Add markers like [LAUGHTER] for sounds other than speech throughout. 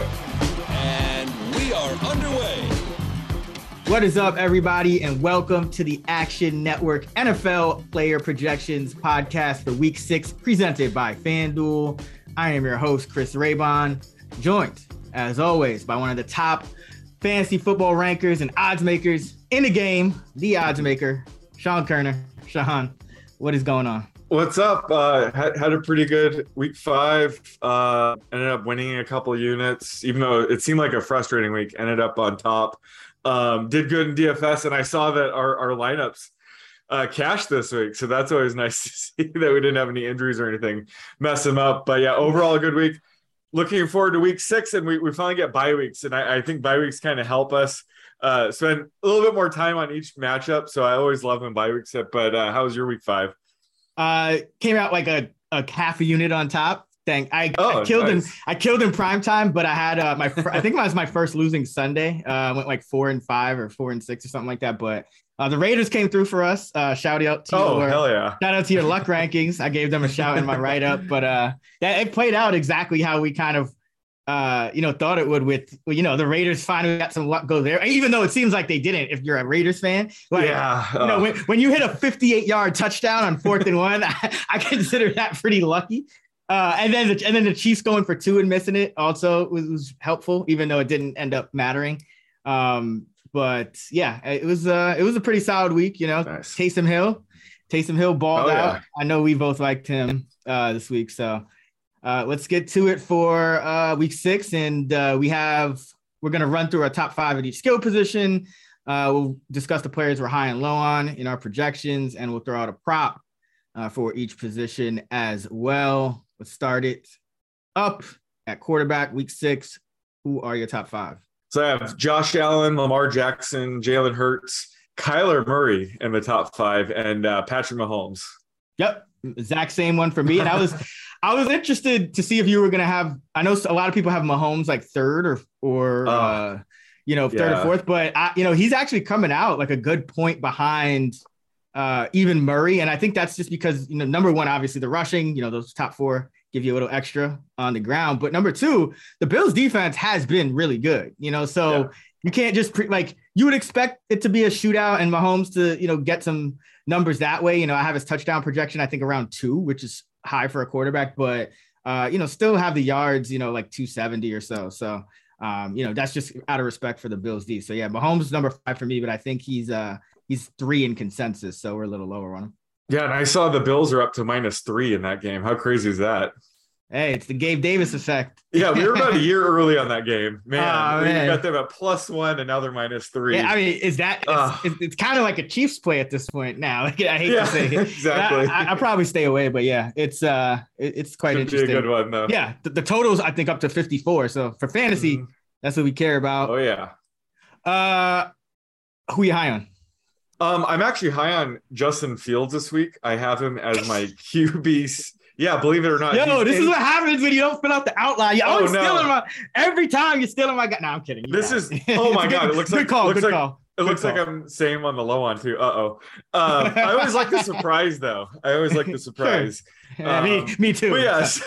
And we are underway. What is up, everybody, and welcome to the Action Network NFL Player Projections podcast for Week Six, presented by FanDuel. I am your host, Chris Raybon, joined, as always, by one of the top fantasy football rankers and odds makers in the game, the odds maker, Sean Koerner. Sean, what is going on? What's up? Uh, had, had a pretty good week five. Uh, ended up winning a couple units, even though it seemed like a frustrating week. Ended up on top. Um, did good in DFS, and I saw that our, our lineups uh, cashed this week. So that's always [LAUGHS] nice to see that we didn't have any injuries or anything mess them up. But yeah, overall, a good week. Looking forward to week six, and we, we finally get bye weeks. And I, I think bye weeks kind of help us uh, spend a little bit more time on each matchup. So I always love when bye weeks hit. But uh, how was your week five? Uh, came out like a, a half a unit on top. Dang, I, Oh, I killed nice. him. I killed in prime time, but I had uh, my. fir- I think it was my first losing Sunday. Uh, I went like four and five or four and six or something like that. But uh, the Raiders came through for us. Uh, shout out to Oh, your, hell yeah. shout out to your luck rankings. I gave them a shout in my write up, but uh, that it played out exactly how we kind of. Uh, you know, thought it would with you know the Raiders finally got some luck go there, even though it seems like they didn't. If you're a Raiders fan, like, yeah. you know, uh, when, when you hit a 58 yard touchdown on fourth and one, [LAUGHS] I, I consider that pretty lucky. Uh, and then the, and then the Chiefs going for two and missing it also was, was helpful, even though it didn't end up mattering. Um, but yeah, it was uh, it was a pretty solid week. You know, Nice. Taysom Hill, Taysom Hill balled Oh, yeah. out. I know we both liked him uh, this week, so uh, let's get to it for uh, week six, and uh, we have we're gonna run through our top five at each skill position. Uh, we'll discuss the players we're high and low on in our projections, and we'll throw out a prop uh, for each position as well. Let's start it up at quarterback, week six. Who are your top five? So I have Josh Allen, Lamar Jackson, Jalen Hurts, Kyler Murray in the top five, and uh, Patrick Mahomes. Yep, exact same one for me. And I was, I was interested to see if you were gonna have. I know a lot of people have Mahomes like third or or Oh, uh, you know third yeah. or fourth, but I, you know he's actually coming out like a good point behind uh, even Murray, and I think that's just because you know number one, obviously the rushing, you know those top four give you a little extra on the ground, but number two, the Bills defense has been really good, you know, so. Yeah. You can't just pre- like you would expect it to be a shootout and Mahomes to you know get some numbers that way. You know, I have his touchdown projection, I think around two, which is high for a quarterback, but uh, you know, still have the yards, you know, like 270 or so. So um, you know, that's just out of respect for the Bills D. So yeah, Mahomes is number five for me, but I think he's uh he's three in consensus, so we're a little lower on him. Yeah, and I saw the Bills are up to minus three in that game. How crazy is that? Hey, it's the Gabe Davis effect. Yeah, we were about a year early on that game. [LAUGHS] Man, Oh, we man. got them at plus one, and now they're minus three. Yeah, I mean, is that it's, it's, it's kind of like a Chiefs play at this point now. [LAUGHS] I hate Yeah, to say it. [LAUGHS] exactly. I, I, probably stay away, but yeah, it's uh, it- it's quite Should interesting. good one though. Yeah, the, the totals I think up to 54. So for fantasy, Mhm. that's what we care about. Oh yeah. Uh, who you high on? Um, I'm actually high on Justin Fields this week. I have him as my QB. Yeah, believe it or not. Yo, this is what happens when you don't fill out the outline. You're Oh, always no. stealing my every time you're stealing my guy. No, I'm kidding. This Yeah. is- [LAUGHS] oh my God, it looks good like- call. looks good like- call. It Good looks like call. I'm same on the low one too. Uh oh. Um, I always like the surprise though. I always like the [LAUGHS] surprise. [LAUGHS] Yeah, me, um, me too. But yeah, so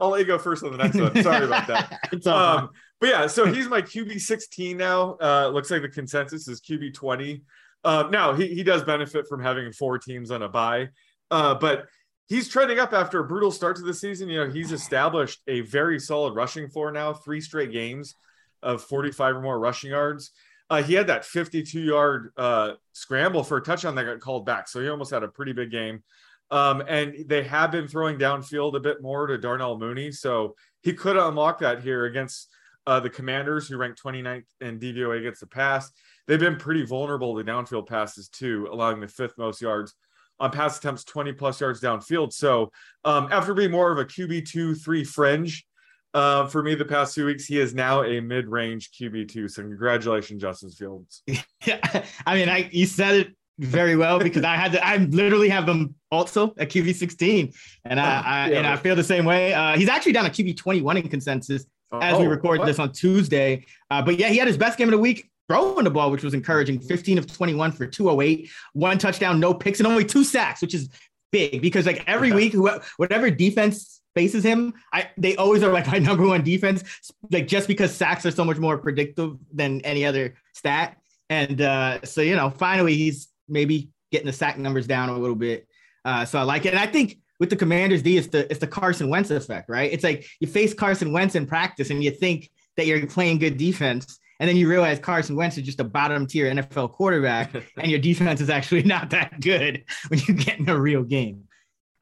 I'll let you go first on the next one. Sorry about that. it's all. Um, but yeah, so he's my QB 16 now. Uh, looks like the consensus is QB 20. Uh, now he, he does benefit from having four teams on a bye. Uh, but he's trending up after a brutal start to the season. You know, he's established a very solid rushing floor now, three straight games of 45 or more rushing yards. Uh, he had that 52 yard uh, scramble for a touchdown that got called back. So he almost had a pretty big game. Um, and they have been throwing downfield a bit more to Darnell Mooney. So he could unlock that here against uh, the Commanders, who ranked 29th in DVOA against the pass. They've been pretty vulnerable to downfield passes, too, allowing the fifth most yards on pass attempts, 20 plus yards downfield. So um, after being more of a QB2 3 fringe uh, for me the past two weeks, he is now a mid range QB2. So congratulations, Justin Fields. Yeah, [LAUGHS] I mean, I you said it very well because I had to. I literally have them also at QB 16, and I, I yeah, and I feel the same way. Uh, he's actually down at QB 21 in consensus as oh, we record what? this on Tuesday. Uh, but yeah, he had his best game of the week throwing the ball, which was encouraging. 15 of 21 for 208, one touchdown, no picks, and only two sacks, which is big because like every week, whatever defense faces him, I they always are like my [LAUGHS] number one defense. Like just because sacks are so much more predictive than any other stat. And uh, so you know, finally he's maybe getting the sack numbers down a little bit. Uh, so I like it. And I think with the Commanders D, it's the it's the Carson Wentz effect, right? It's like you face Carson Wentz in practice and you think that you're playing good defense. And then you realize Carson Wentz is just a bottom tier NFL quarterback, [LAUGHS] and your defense is actually [LAUGHS] not that good when you get in a real game.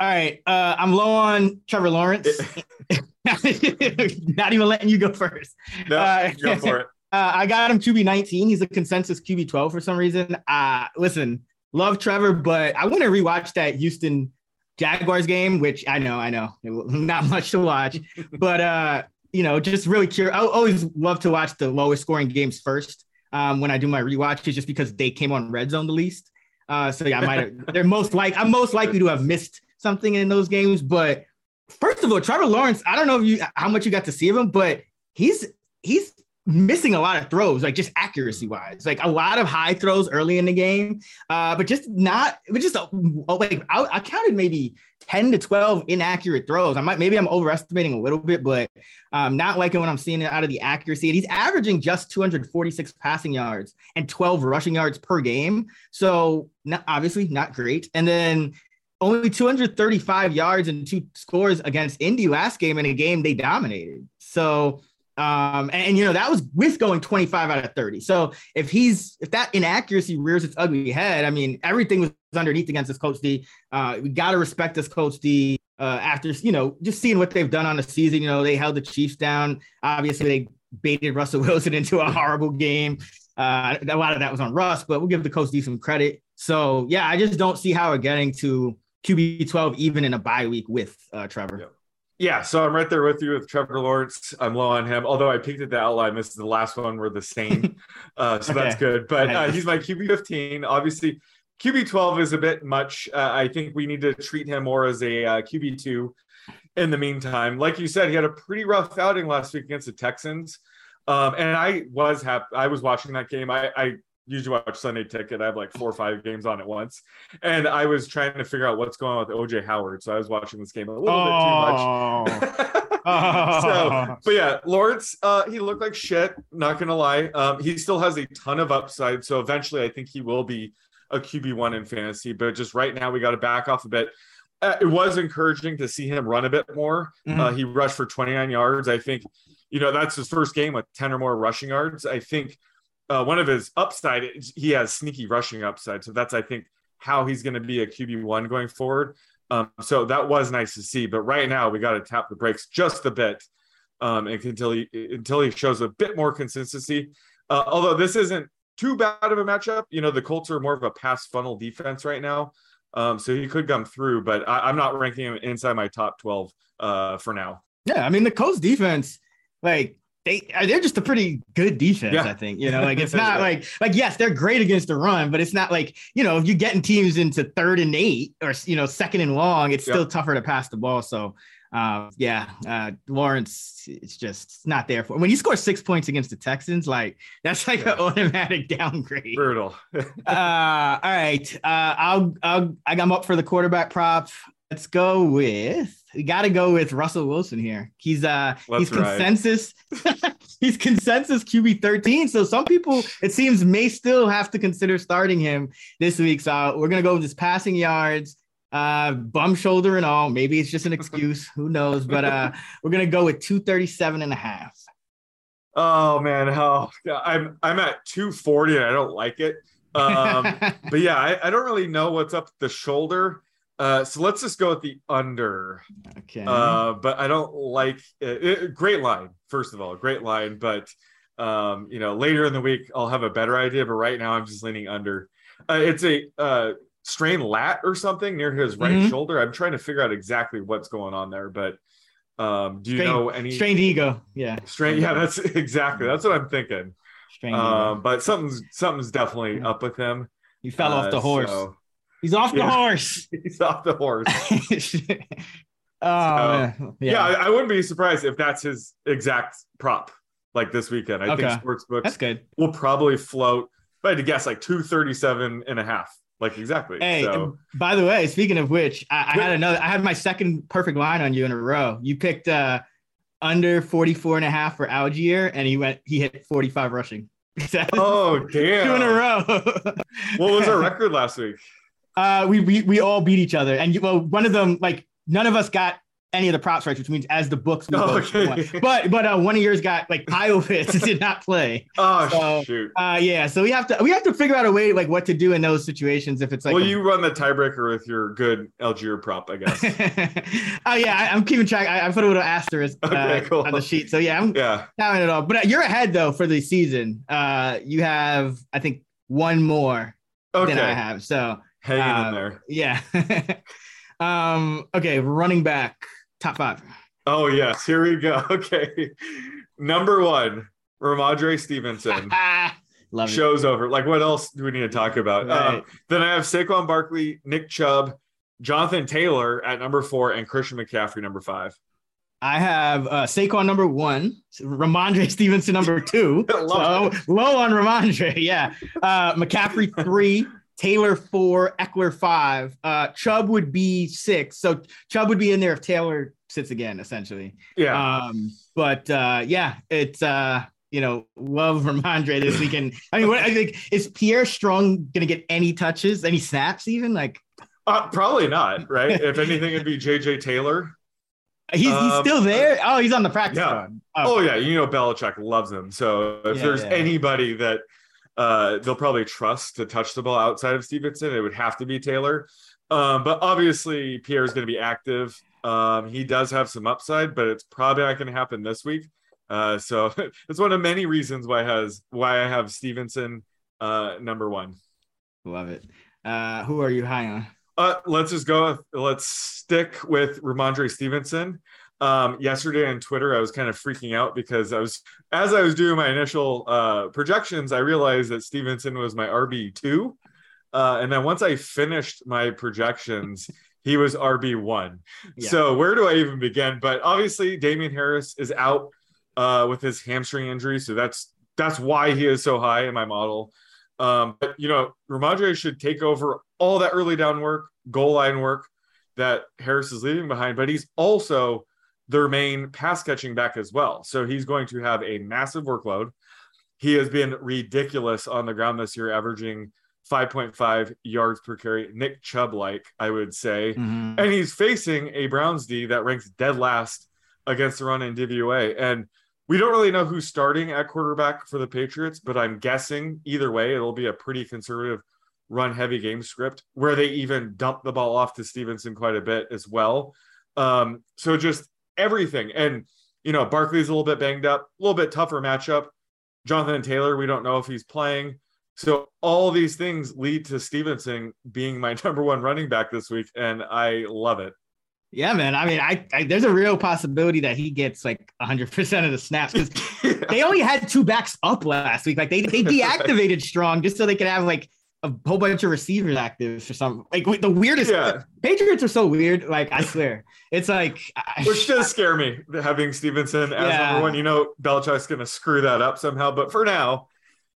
All right, uh, I'm low on Trevor Lawrence. [LAUGHS] not even letting you go first. No, uh, go for it. Uh, I got him QB 19. He's a consensus QB 12 for some reason. Uh, listen, love Trevor, but I want to rewatch that Houston Jaguars game, which I know, I know, not much to watch, but uh, you know, just really curious. I always love to watch the lowest scoring games first um, when I do my rewatches, just because they came on red zone the least. Uh, so yeah, I might have. [LAUGHS] they're most like I'm most likely to have missed something in those games. But first of all, Trevor Lawrence, I don't know if you how much you got to see of him, but he's he's missing a lot of throws, like just accuracy wise, like a lot of high throws early in the game, uh, but just not, but just a, like I, I, counted maybe 10 to 12 inaccurate throws. I might, maybe I'm overestimating a little bit, but um, not liking what I'm seeing out of the accuracy. And he's averaging just 246 passing yards and 12 rushing yards per game. So not, obviously not great. And then only 235 yards and two scores against Indy last game in a game they dominated. So, um, and, and, you know, that was with going 25 out of 30. So if he's if that inaccuracy rears its ugly head, I mean, everything was underneath against this Colts D. Uh, we gotta respect this Colts D uh, after you know, just seeing what they've done on the season. You know, they held the Chiefs down. Obviously, they baited [LAUGHS] Russell Wilson into a horrible game. Uh, a lot of that was on Russ, but we'll give the Colts D some credit. So yeah, I just don't see how we're getting to QB 12 even in a bye week with uh, Trevor. Yeah, so I'm right there with you with Trevor Lawrence. I'm low on him, although I peeked at the outline. This is the last one. We're the same, [LAUGHS] uh, so okay. that's good. But uh, he's my QB 15. Obviously, QB 12 is a bit much. Uh, I think we need to treat him more as a uh, QB two. In the meantime, like you said, he had a pretty rough outing last week against the Texans, um, and I was happy. I was watching that game. I, I usually watch Sunday Ticket. I have like four or five games on at once, and I was trying to figure out what's going on with OJ Howard. So I was watching this game a little oh. bit too much. [LAUGHS] oh. so, but yeah, Lawrence, uh, he looked like shit. Not gonna lie, um, he still has a ton of upside. So eventually, I think he will be a QB one in fantasy. But just right now, we got to back off a bit. Uh, it was encouraging to see him run a bit more. Mm-hmm. Uh, he rushed for 29 yards. I think, you know, that's his first game with 10 or more rushing yards. I think uh, one of his upside, he has sneaky rushing upside. So that's, I think, how he's going to be a QB1 going forward. Um, so that was nice to see. But right now, we got to tap the brakes just a bit um, until he until he shows a bit more consistency. Uh, although this isn't too bad of a matchup, you know, the Colts are more of a pass funnel defense right now. Um, so he could come through, but I, am not ranking him inside my top 12 uh, for now. Yeah, I mean the Colts defense, like they they're just a pretty good defense. Yeah. I think you know, like it's [LAUGHS] not like like yes, they're great against the run, but it's not like you know if you're getting teams into third and eight or you know second and long, it's still tougher to pass the ball. So. Uh, yeah, uh, Lawrence, it's just not there for when you score six points against the Texans. Like that's like yeah. an automatic [LAUGHS] downgrade. Brutal. uh, all right, uh, I'll, I'll I got up for the quarterback prop. Let's go with we got to go with Russell Wilson here. He's uh Let's he's consensus [LAUGHS] he's consensus QB 13. So some people it seems may still have to consider starting him this week. So we're gonna go with his passing yards. Uh, bum shoulder and all. Maybe it's just an excuse. [LAUGHS] Who knows? But uh, we're gonna go with 237 and a half. Oh man, oh I'm I'm at 240 and I don't like it. Um, [LAUGHS] but yeah, I, I don't really know what's up the shoulder. Uh, so let's just go with the under. Okay. Uh, but I don't like it. It- great line, first of all, great line. But um, you know, later in the week I'll have a better idea. But right now I'm just leaning under. Uh, it's a uh, strained lat or something near his right Mhm. shoulder. I'm trying to figure out exactly what's going on there. But um, do you Strained- know any Strained ego. Yeah. strain? Yeah, that's [LAUGHS] exactly that's what I'm thinking. Strained ego. Um, but something's something's definitely up with him. He fell off Uh, the horse. so- He's off the Yeah. horse. [LAUGHS] He's off the horse. [LAUGHS] oh, man. yeah, I, I wouldn't be surprised if that's his exact prop like this weekend. I Okay. think sportsbooks That's good. will probably float. If I had to guess, like 237 and a half. Like exactly. Hey, so by the way, speaking of which, I, I had another, I had my second perfect line on you in a row. You picked uh under 44 and a half for Allgeier, and he went, he hit 45 rushing. [LAUGHS] oh Two in a row. What was our record last week? Uh, we, we we all beat each other, and you, well, one of them like none of us got any of the props right, which means as the books, Oh, okay. [LAUGHS] But but uh, one of yours got like Kyle Pitts [LAUGHS] did not play. Oh So, shoot. Uh, yeah, so we have to we have to figure out a way like what to do in those situations if it's like. well, a- you run the tiebreaker with your good Allgeier prop, I guess. [LAUGHS] oh yeah, I, I'm keeping track. I, I put a little asterisk uh, cool. on the sheet. So yeah, I'm yeah. counting it all. But uh, you're ahead though for the season. Uh, you have I think one more Okay. than I have. So Hanging uh, in there. yeah. [LAUGHS] um. Okay, running back top five. Oh yes, here we go. [LAUGHS] Okay. Number one, Rhamondre Stevenson. [LAUGHS] Love it. Show's over. Like, what else do we need to talk about? Right. Um, then I have Saquon Barkley, Nick Chubb, Jonathan Taylor at number four, and Christian McCaffrey number five. I have uh, Saquon number one, Rhamondre Stevenson number two. so Love low on Rhamondre, yeah. Uh, McCaffrey three, Taylor four, Ekeler five. Uh, Chubb would be six. So Chubb would be in there if Taylor sits again, essentially. Yeah. Um, but uh, yeah, it's uh, you know, love Rhamondre this weekend. I mean, what I think is Pierre Strong gonna get any touches, any snaps, even like Uh, probably not, right? [LAUGHS] if anything, it'd be JJ Taylor. he's, he's Um, still there. Oh, he's on the practice yeah. squad. Oh, yeah. You know, Belichick loves him. So if Yeah, there's yeah. anybody that uh, they'll probably trust to touch the ball outside of Stevenson, it would have to be Taylor. Um, but obviously, Pierre is going to be active. Um, he does have some upside, but it's probably not going to happen this week. Uh, so [LAUGHS] it's one of many reasons why has why I have Stevenson uh, number one. Love it. Uh, who are you high on? Uh, let's just go. Let's stick with Rhamondre Stevenson. Um, yesterday on Twitter, I was kind of freaking out because I was, as I was doing my initial uh, projections, I realized that Stevenson was my RB two, uh, and then once I finished my projections, he was RB one. Yeah. So where do I even begin? But obviously, Damien Harris is out uh, with his hamstring injury, so that's that's why he is so high in my model. Um, but you know, Rhamondre should take over all that early down work, goal line work that Harris is leaving behind, but he's also their main pass catching back as well. So he's going to have a massive workload. He has been ridiculous on the ground this year, averaging 5.5 yards per carry, Nick Chubb like, I would say. Mhm. And he's facing a Browns D that ranks dead last against the run in DVOA. And we don't really know who's starting at quarterback for the Patriots, but I'm guessing either way, it'll be a pretty conservative run heavy game script where they even dump the ball off to Stevenson quite a bit as well. Um, so just everything. And, you know, Barkley's a little bit banged up, a little bit tougher matchup. Jonathan Taylor, we don't know if he's playing. So all these things lead to Stevenson being my [LAUGHS] number one running back this week, and I love it. Yeah, man. I mean, I, I there's a real possibility that he gets like 100 percent of the snaps because [LAUGHS] they only had two backs up last week. Like they they [LAUGHS] deactivated Strong just so they could have like a whole bunch of receivers active for some like the weirdest. Yeah. Patriots are so weird. Like I swear, it's like I- Which does scare me having Stevenson as Yeah. number one. You know, Belichick's going to screw that up somehow. But for now,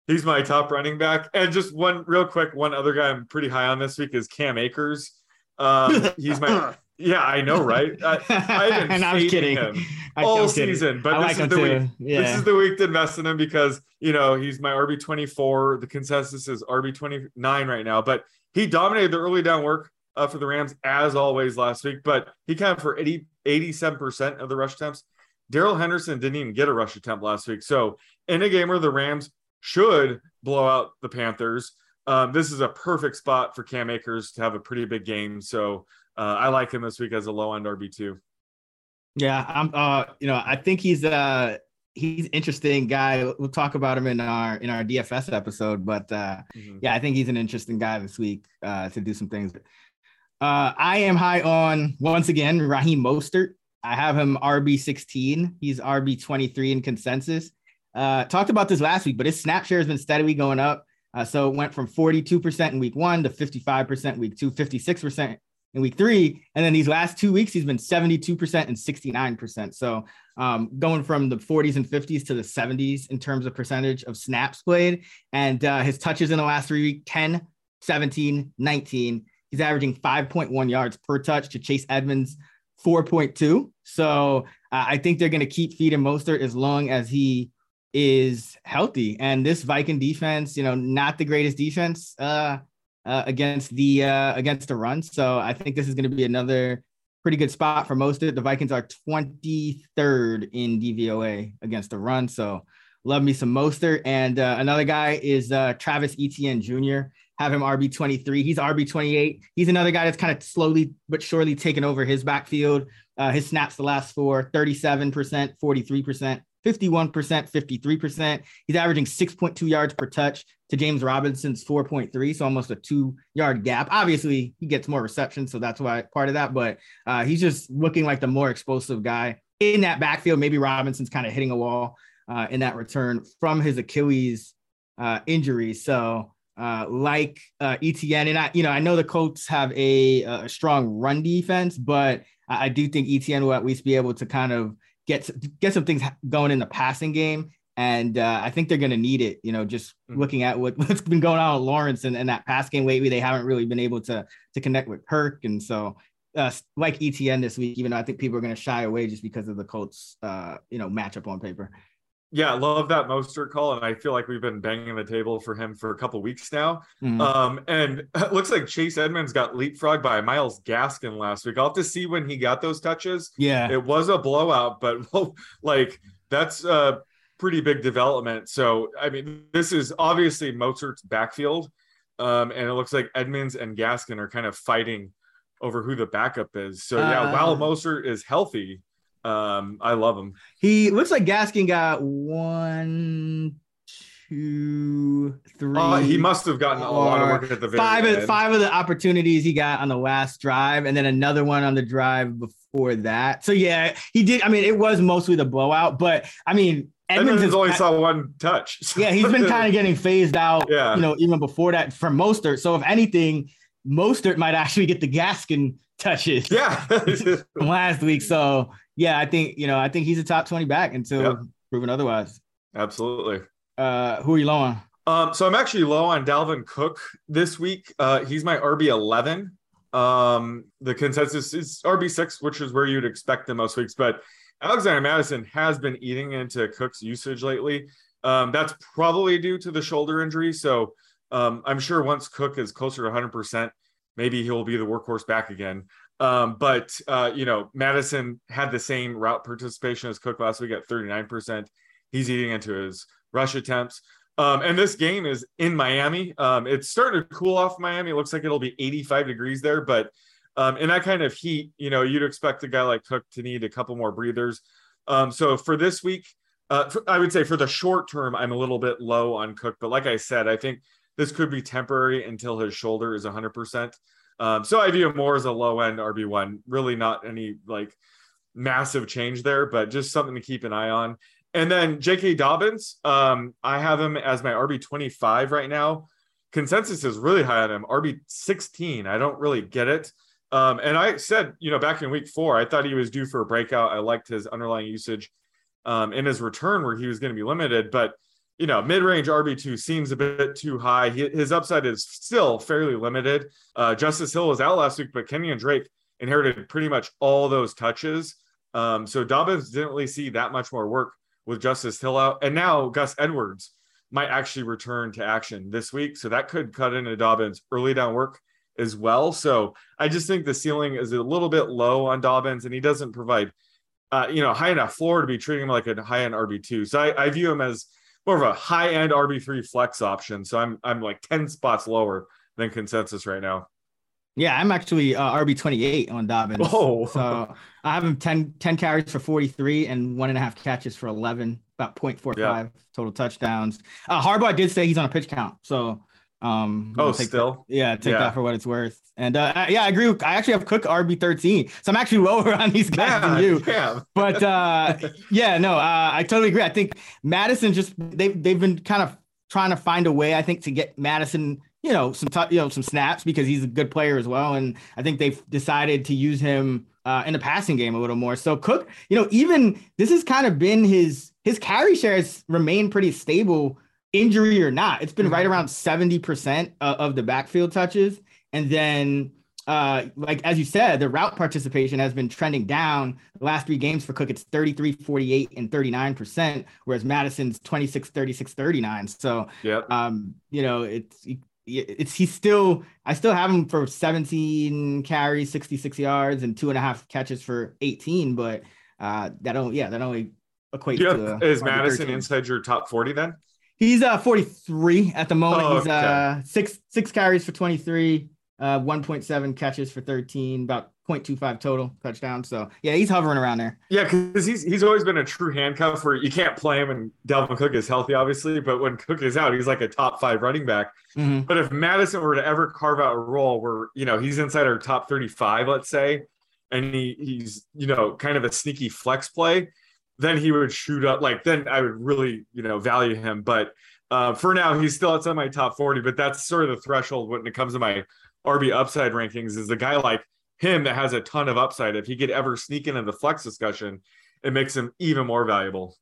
he's my top running back. And just one real quick, one other guy I'm pretty high on this week is Cam Akers. Um, he's my [LAUGHS] yeah, I know, right? I, I've been [LAUGHS] and I was fading kidding. him I- all I'm kidding. season, but I this like is the too. week. Yeah. This is the week to invest in him because you know he's my RB twenty four. The consensus is RB twenty nine right now, but he dominated the early down work. uh, for the Rams, as always last week, but he counted for 80, 87% of the rush attempts. Darrell Henderson didn't even get a rush attempt last week. So, in a game where the Rams should blow out the Panthers, um, this is a perfect spot for Cam Akers to have a pretty big game. So, uh, I like him this week as a low end RB2. Yeah, I'm. Uh, you know, I think he's uh he's interesting guy. We'll talk about him in our in our DFS episode, but uh, mm-hmm. yeah, I think he's an interesting guy this week uh, to do some things. Uh, I am high on once again Raheem Mostert. I have him RB 16. He's RB 23 in consensus. Uh, talked about this last week, but his snap share has been steadily going up. Uh, so it went from 42% in week one to 55% week two, 56% in week three. And then these last two weeks, he's been 72% and 69%. So um, going from the 40s and 50s to the 70s in terms of percentage of snaps played. And uh, his touches in the last three weeks 10, 17, 19. He's averaging 5.1 yards per touch to Chase Edmonds 4.2. So uh, I think they're going to keep feeding Mostert as long as he is healthy. And this Viking defense, you know, not the greatest defense. Uh, uh, against the uh, against the run. So I think this is going to be another pretty good spot for Mostert. The Vikings are 23rd in DVOA against the run. So love me some Mostert. And uh, another guy is uh, Travis Etienne Jr. Have him RB 23. He's RB 28. He's another guy that's kind of slowly but surely taken over his backfield. Uh, his snaps the last four 37%, 43%, 51%, 53%. He's averaging 6.2 yards per touch to James Robinson's 4.3, so almost a two yard gap. Obviously, he gets more reception, so that's why part of that, but uh, he's just looking like the more explosive guy in that backfield. Maybe Robinson's kind of hitting a wall uh, in that return from his Achilles uh, injury. So, uh, like uh, Etienne, and I, you know, I know the Colts have a, a strong run defense, but I do think Etienne will at least be able to kind of get get some things going in the passing game. And uh, I think they're going to need it. You know, just mm-hmm. looking at what, [LAUGHS] what's been going on with Lawrence and, and that pass game lately, they haven't really been able to to connect with Kirk. And so, uh, like Etienne this week, even though I think people are going to shy away just because of the Colts, uh, you know, matchup on paper. Yeah, love that Mostert call, and I feel like we've been banging the table for him for a couple weeks now. Mm-hmm. Um, and it [LAUGHS] looks like Chase Edmonds got leapfrogged by Myles Gaskin last week. I'll have to see when he got those touches. Yeah, it was a blowout, but [LAUGHS] like that's a pretty big development. So I mean, this is obviously Mostert's backfield, um, and it looks like Edmonds and Gaskin are kind of fighting over who the backup is. So yeah, uh, while Mostert is healthy um, I love him. He looks like Gaskin got one, two, three. Uh, he must have gotten a lot of work at the five. Of, five of the opportunities he got on the last drive, and then another one on the drive before that. So yeah, he did. I mean, it was mostly the blowout, but I mean, Edmonds, Edmonds only saw one touch. So. [LAUGHS] Yeah, he's been kind of getting phased out. Yeah, you know, even before that from Mostert. So if anything, Mostert might [LAUGHS] actually get the Gaskin touches. Yeah, [LAUGHS] last week. So yeah, I think you know, I think he's a top twenty back until yep. proven otherwise. Absolutely. Uh, who are you low on? Um, so I'm actually low on Dalvin Cook this week. Uh, he's my RB eleven. Um, the consensus is RB six, which is where you'd expect him most weeks. But Alexander Mattison has been eating into Cook's usage lately. Um, that's probably due to the shoulder injury. So um, I'm sure once Cook is closer to 100 percent, maybe he'll be the workhorse back again. Um, but uh, you know, Mattison had the same route participation as Cook last week at 39%. He's eating into his rush attempts. Um, and this game is in Miami. Um, it's starting to cool off Miami. It looks like it'll be 85 degrees there, but um, in that kind of heat, you know, you'd expect a guy like Cook to need a couple more breathers. Um, so for this week, uh, I would say for the short term, I'm a little bit low on Cook, but like I said, I think this could be temporary until his shoulder is 100%. Um, so I view him more as a low end RB1, really not any like massive change there, but just something to keep an eye on. And then J.K. Dobbins, um, I have him as my RB25 right now. Consensus is really high on him, RB16. I don't really get it. Um, and I said, you know, back in week four, I thought he was due for a breakout. I liked his underlying usage um, in his return where he was going to be limited, but you know, mid-range RB2 seems a bit too high. His upside is still fairly limited. Uh, Justice Hill was out last week, but Kenyan Drake inherited pretty much all those touches. Um, so Dobbins didn't really see that much more work with Justice Hill out. And now Gus Edwards might actually return to action this week. So that could cut into Dobbins early down work as well. So I just think the ceiling is a little bit low on Dobbins, and he doesn't provide, uh, you know, high enough floor to be treating him like a high end RB two. So I, I view him as more of a high end RB three flex option. So I'm I'm like ten spots lower than consensus right now. Yeah, I'm actually uh, RB 28 on Dobbins. Oh, so I have him 10, 10 carries for 43 and one and a half catches for 11, about 0.45 yeah. total touchdowns. Uh, Harbaugh did say he's on a pitch count. So, um, oh, still, that, yeah, take yeah. that for what it's worth. And uh, yeah, I agree. With, I actually have Cook RB 13. So I'm actually [LAUGHS] lower on these guys yeah, than you. [LAUGHS] Yeah. But uh, yeah, no, uh, I totally agree. I think Mattison just, they've, they've been kind of trying to find a way, I think, to get Mattison, you know some t- you know some snaps because he's a good player as well, and I think they've decided to use him uh, in the passing game a little more. So Cook, you know, even this has kind of been his his carry shares remain pretty stable, injury or not. It's been mm-hmm. right around seventy percent of the backfield touches, and then. Uh, like as you said, the route participation has been trending down. The last three games for Cook, it's 33, 48, and 39%, whereas Mattison's 26, 36, 39. So, yeah, um, you know, it's it's he's still I still have him for 17 carries, 66 yards, and two and a half catches for 18, but uh that don't yeah, that only equates to is Mattison 13. inside your top 40 then? He's uh 43 at the moment. Oh, he's uh six six carries for 23, uh 1.7 catches for 13, about 0.25 total touchdown. So yeah, he's hovering around there. Yeah, because he's he's always been a true handcuff where you can't play him and Dalvin Cook is healthy, obviously, but when Cook is out, he's like a top five running back. Mm-hmm. But if Mattison were to ever carve out a role where you know he's inside our top 35, let's say, and he he's you know kind of a sneaky flex play, then he would shoot up. Like then I would really you know value him. But uh, for now, he's still outside my top 40. But that's sort of the threshold when it comes to my RB upside rankings. Is a guy like him that has a ton of upside. If he could ever sneak into the flex discussion, it makes him even more valuable.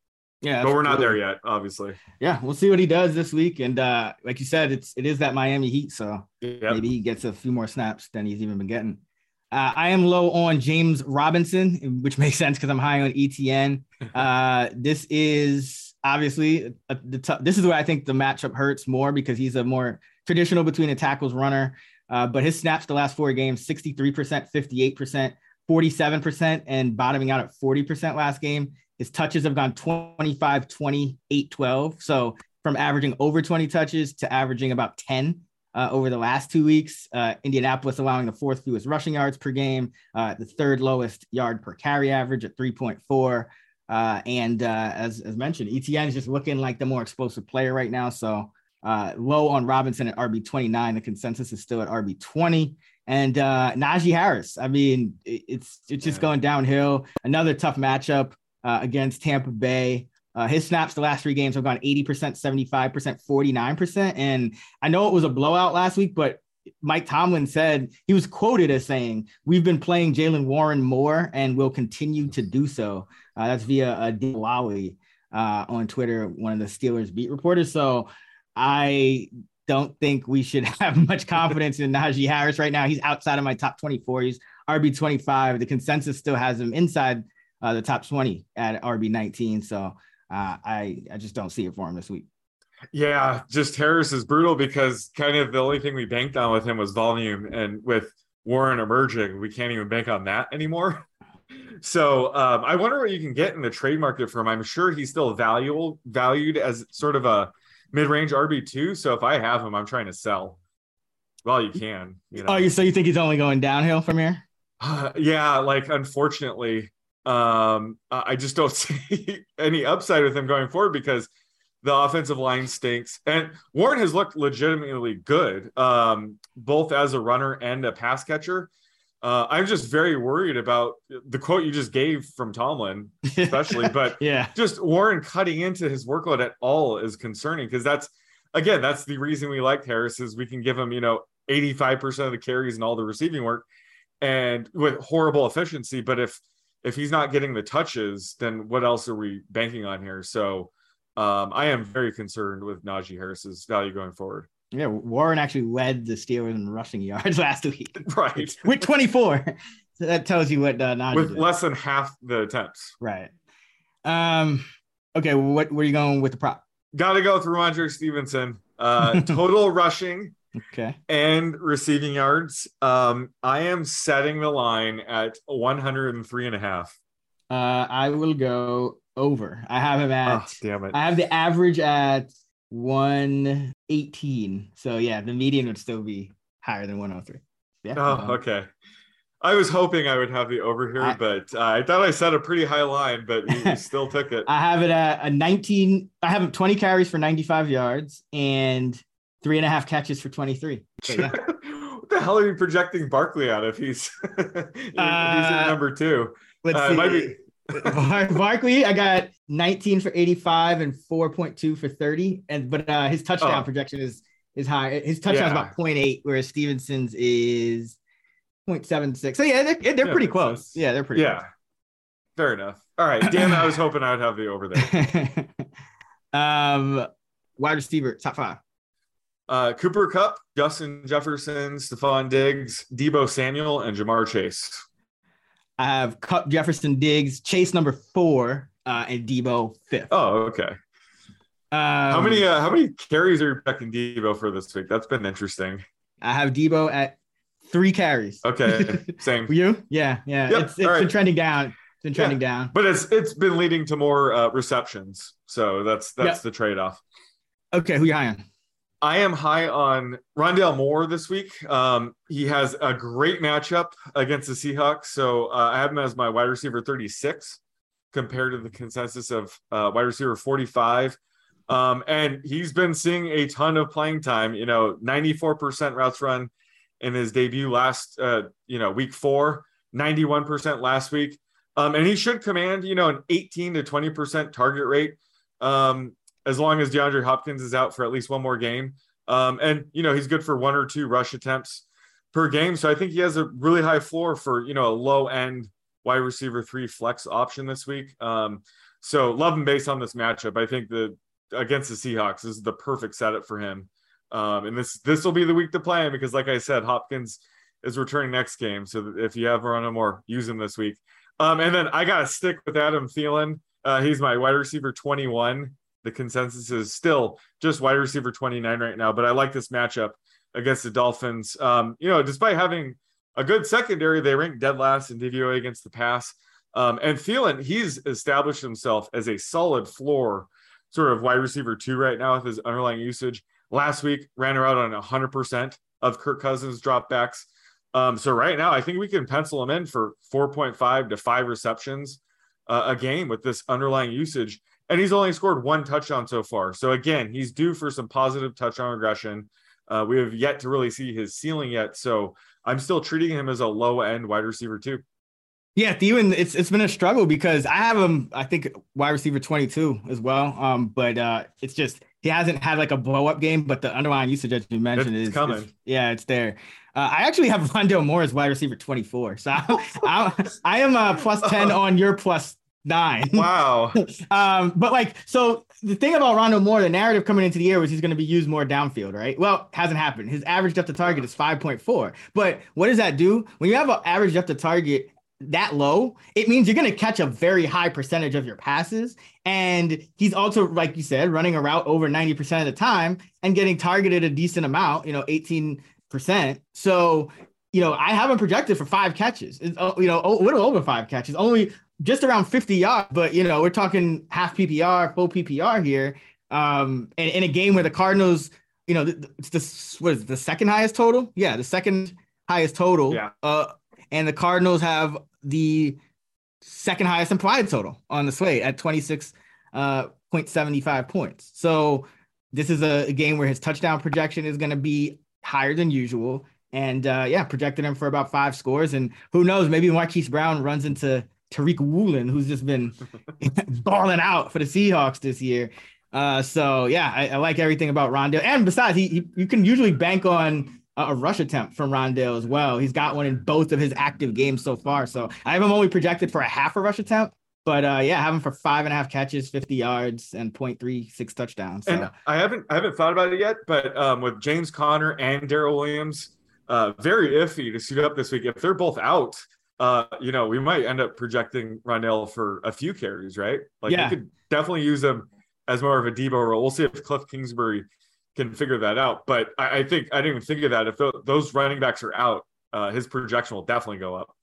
Yeah, but we're not there yet, obviously. Yeah, we'll see what he does this week. And uh, like you said, it's it is that Miami Heat, so yep. maybe he gets a few more snaps than he's even been getting. Uh, I am low on James Robinson, which makes sense because I'm high on Etienne. [LAUGHS] Uh, this is obviously a, the t- this is where I think the matchup hurts more because he's a more traditional between the tackles runner. Uh, but his snaps the last four games 63%, 58%, 47%, and bottoming out at 40% last game. His touches have gone 25, 20, 8, 12. So from averaging over 20 touches to averaging about 10 uh, over the last two weeks. Uh, Indianapolis allowing the fourth fewest rushing yards per game, uh, the third lowest yard per carry average at 3.4. Uh, and uh, as, as mentioned, Etienne is just looking like the more explosive player right now. So uh, low on Robinson at RB 29. The consensus is still at RB 20. And uh, Najee Harris. I mean, it's it's just going downhill. Another tough matchup uh, against Tampa Bay. Uh, his snaps the last three games have gone 80%, 75%, 49%. And I know it was a blowout last week, but Mike Tomlin said he was quoted as saying, We've been playing Jaylen Warren more and will continue to do so. Uh, that's via uh, Lally uh, on Twitter, one of the Steelers beat reporters. So I don't think we should [LAUGHS] have much confidence in Najee Harris right now. He's outside of my top 24. He's RB 25. The consensus still has him inside uh, the top 20 at RB 19. So uh, I I just don't see it for him this week. Yeah, just Harris is brutal because kind of the only thing we banked on with him was volume, and with Warren emerging, we can't even bank on that anymore. [LAUGHS] So um, I wonder what you can get in the trade market for him. I'm sure he's still valuable, valued as sort of a mid-range RB two. So if I have him, I'm trying to sell. Well, you can. You know? Oh, you so you think he's only going downhill from here? Uh, [SIGHS] yeah, like unfortunately, um, I just don't [LAUGHS] see any upside with him going forward because the offensive line stinks, and Warren has looked legitimately good, um, both as a runner and a pass catcher. Uh, I'm just very worried about the quote you just gave from Tomlin, especially, but [LAUGHS] yeah, just Warren cutting into his workload at all is concerning because that's again, that's the reason we like Harris is we can give him, you know, 85% of the carries and all the receiving work and with horrible efficiency. But if if he's not getting the touches, then what else are we banking on here? So um, I am very concerned with Najee Harris's value going forward. Yeah, Warren actually led the Steelers in rushing [LAUGHS] yards last week. Right. [LAUGHS] With 24. So that tells you what uh, Najee with did. less than half the attempts. Right. Um. Okay. What Where are you going with the prop? Got to go through Andre Stevenson. Uh, [LAUGHS] total rushing Okay. and receiving yards. Um, I am setting the line at 103 and a half. Uh, I will go over. I have him at. Oh, damn it. I have the average at 118. So yeah, the median would still be higher than 103. Yeah. Oh, okay. I was hoping I would have the over here, I- but uh, I thought I set a pretty high line, but you, you [LAUGHS] still took it. I have it at a 19. I have 20 carries for 95 yards and three and a half catches for 23. So, yeah. [LAUGHS] what the hell are you projecting Barkley out if he's [LAUGHS] he's Uh, number two? Let's Uh, see. might be- Bar- Barkley, I got 19 for 85 and 4.2 for 30. And but uh his touchdown Oh. projection is is high. His touchdown is Yeah. about 0.8, whereas Stevenson's is 0.76. So yeah, they're, they're Yeah, pretty close. sense. Yeah, they're pretty Yeah, fair enough. All right, Dan, I was hoping I'd have the over there. close. [LAUGHS] um wide receiver, top five. Uh, Cooper Kupp, Justin Jefferson, Stefon Diggs, Deebo Samuel, and Ja'Marr Chase. I have Cup Jefferson Diggs, Chase number four, uh, and Deebo fifth. Oh, okay. Um, How many uh, how many carries are you picking Deebo for this week? That's been interesting. I have Deebo at three carries. Okay, [LAUGHS] same. For you? Yeah, yeah. Yep, It's it's been right. trending down. It's been trending down. But it's it's been leading to more uh, receptions, so that's that's Yeah. the trade off. Okay, who you high on? I am high on Rondale Moore this week. Um, he has a great matchup against the Seahawks, so uh, I have him as my wide receiver 36 compared to the consensus of uh, wide receiver 45. Um, and he's been seeing a ton of playing time. You know, 94% routes run in his debut last, uh, you know, week four, 91% last week. Um, and he should command, you know, an 18 to 20% target rate. Um, as long as DeAndre Hopkins is out for at least one more game. Um, and you know, he's good for one or two rush attempts per game. So I think he has a really high floor for, you know, a low end wide receiver three flex option this week. Um, so love him based on this matchup. I think the against the Seahawks this is the perfect setup for him. Um, and this this will be the week to play him because, like I said, Hopkins is returning next game. So if you have Rondale Moore, use him this week. Um, and then I gotta stick with Adam Thielen. Uh, he's my wide receiver 21 the consensus is still just wide receiver 29 right now, but I like this matchup against the Dolphins. Um, you know, despite having a good secondary, they rank dead last in DVOA against the pass. Um, and Thielen, he's established himself as a solid floor sort of wide receiver two right now with his underlying usage. Last week ran around on 100% of Kirk Cousins dropbacks. Um, so right now, I think we can pencil him in for 4.5 to five receptions uh, a game with this underlying usage and he's only scored one touchdown so far. So again, he's due for some positive touchdown regression. Uh, we have yet to really see his ceiling yet, so I'm still treating him as a low end wide receiver too. Yeah, Thielen, it's it's been a struggle because I have him, I think, wide receiver 22 as well. Um, but uh it's just he hasn't had like a blow up game, but the underlying usage that you mentioned It's is coming. is- yeah, it's there. Uh, I actually have [LAUGHS] Rondale Moore as wide receiver 24. So [LAUGHS] I, I, I am uh, plus 10 [LAUGHS] on your plus nine. [LAUGHS] Wow. Um, but like, so the thing about Rondale Moore, the narrative coming into the year was he's going to be used more downfield, right? Well, hasn't happened. His average depth of target is 5.4. But what does that do? When you have an average depth of target that low, it means you're going to catch a very high percentage of your passes. And he's also, like you said, running a route over 90% of the time and getting targeted a decent amount, you know, 18%. So, you know, I haven't projected for five catches, It's, uh, you know, a little over five catches, only just around 50 yards, but you know, we're talking half PPR, full PPR here. Um, and in a game where the Cardinals, you know, it's the what is it, the second highest total? Yeah, the second highest total. Yeah. Uh, and the Cardinals have the second highest implied total on the slate at 26 uh 0.75 points. So this is a, a game where his touchdown projection is going to be higher than usual. And uh, yeah, projected him for about five scores. And who knows, maybe Marquise Brown runs into Tariq Woolen, who's just been [LAUGHS] balling out for the Seahawks this year. Uh, so yeah, I, I like everything about Rondale. And besides, he, he you can usually bank on a, a rush attempt from Rondale as well. He's got one in both of his active games so far. So I have him only projected for a half a rush attempt. But uh, yeah, I have him for five and a half catches, 50 yards, and 0.36 touchdowns. So. And I haven't I haven't thought about it yet, but um, with James Conner and Darrel Williams, uh, very iffy to suit up this week. If they're both out, uh, you know, we might end up projecting Rondale for a few carries, right? Like Yeah. we could definitely use him as more of a Deebo role. We'll see if Cliff Kingsbury can figure that out. But I, I think I didn't even think of that. If th- those running backs are out, uh, his projection will definitely go up.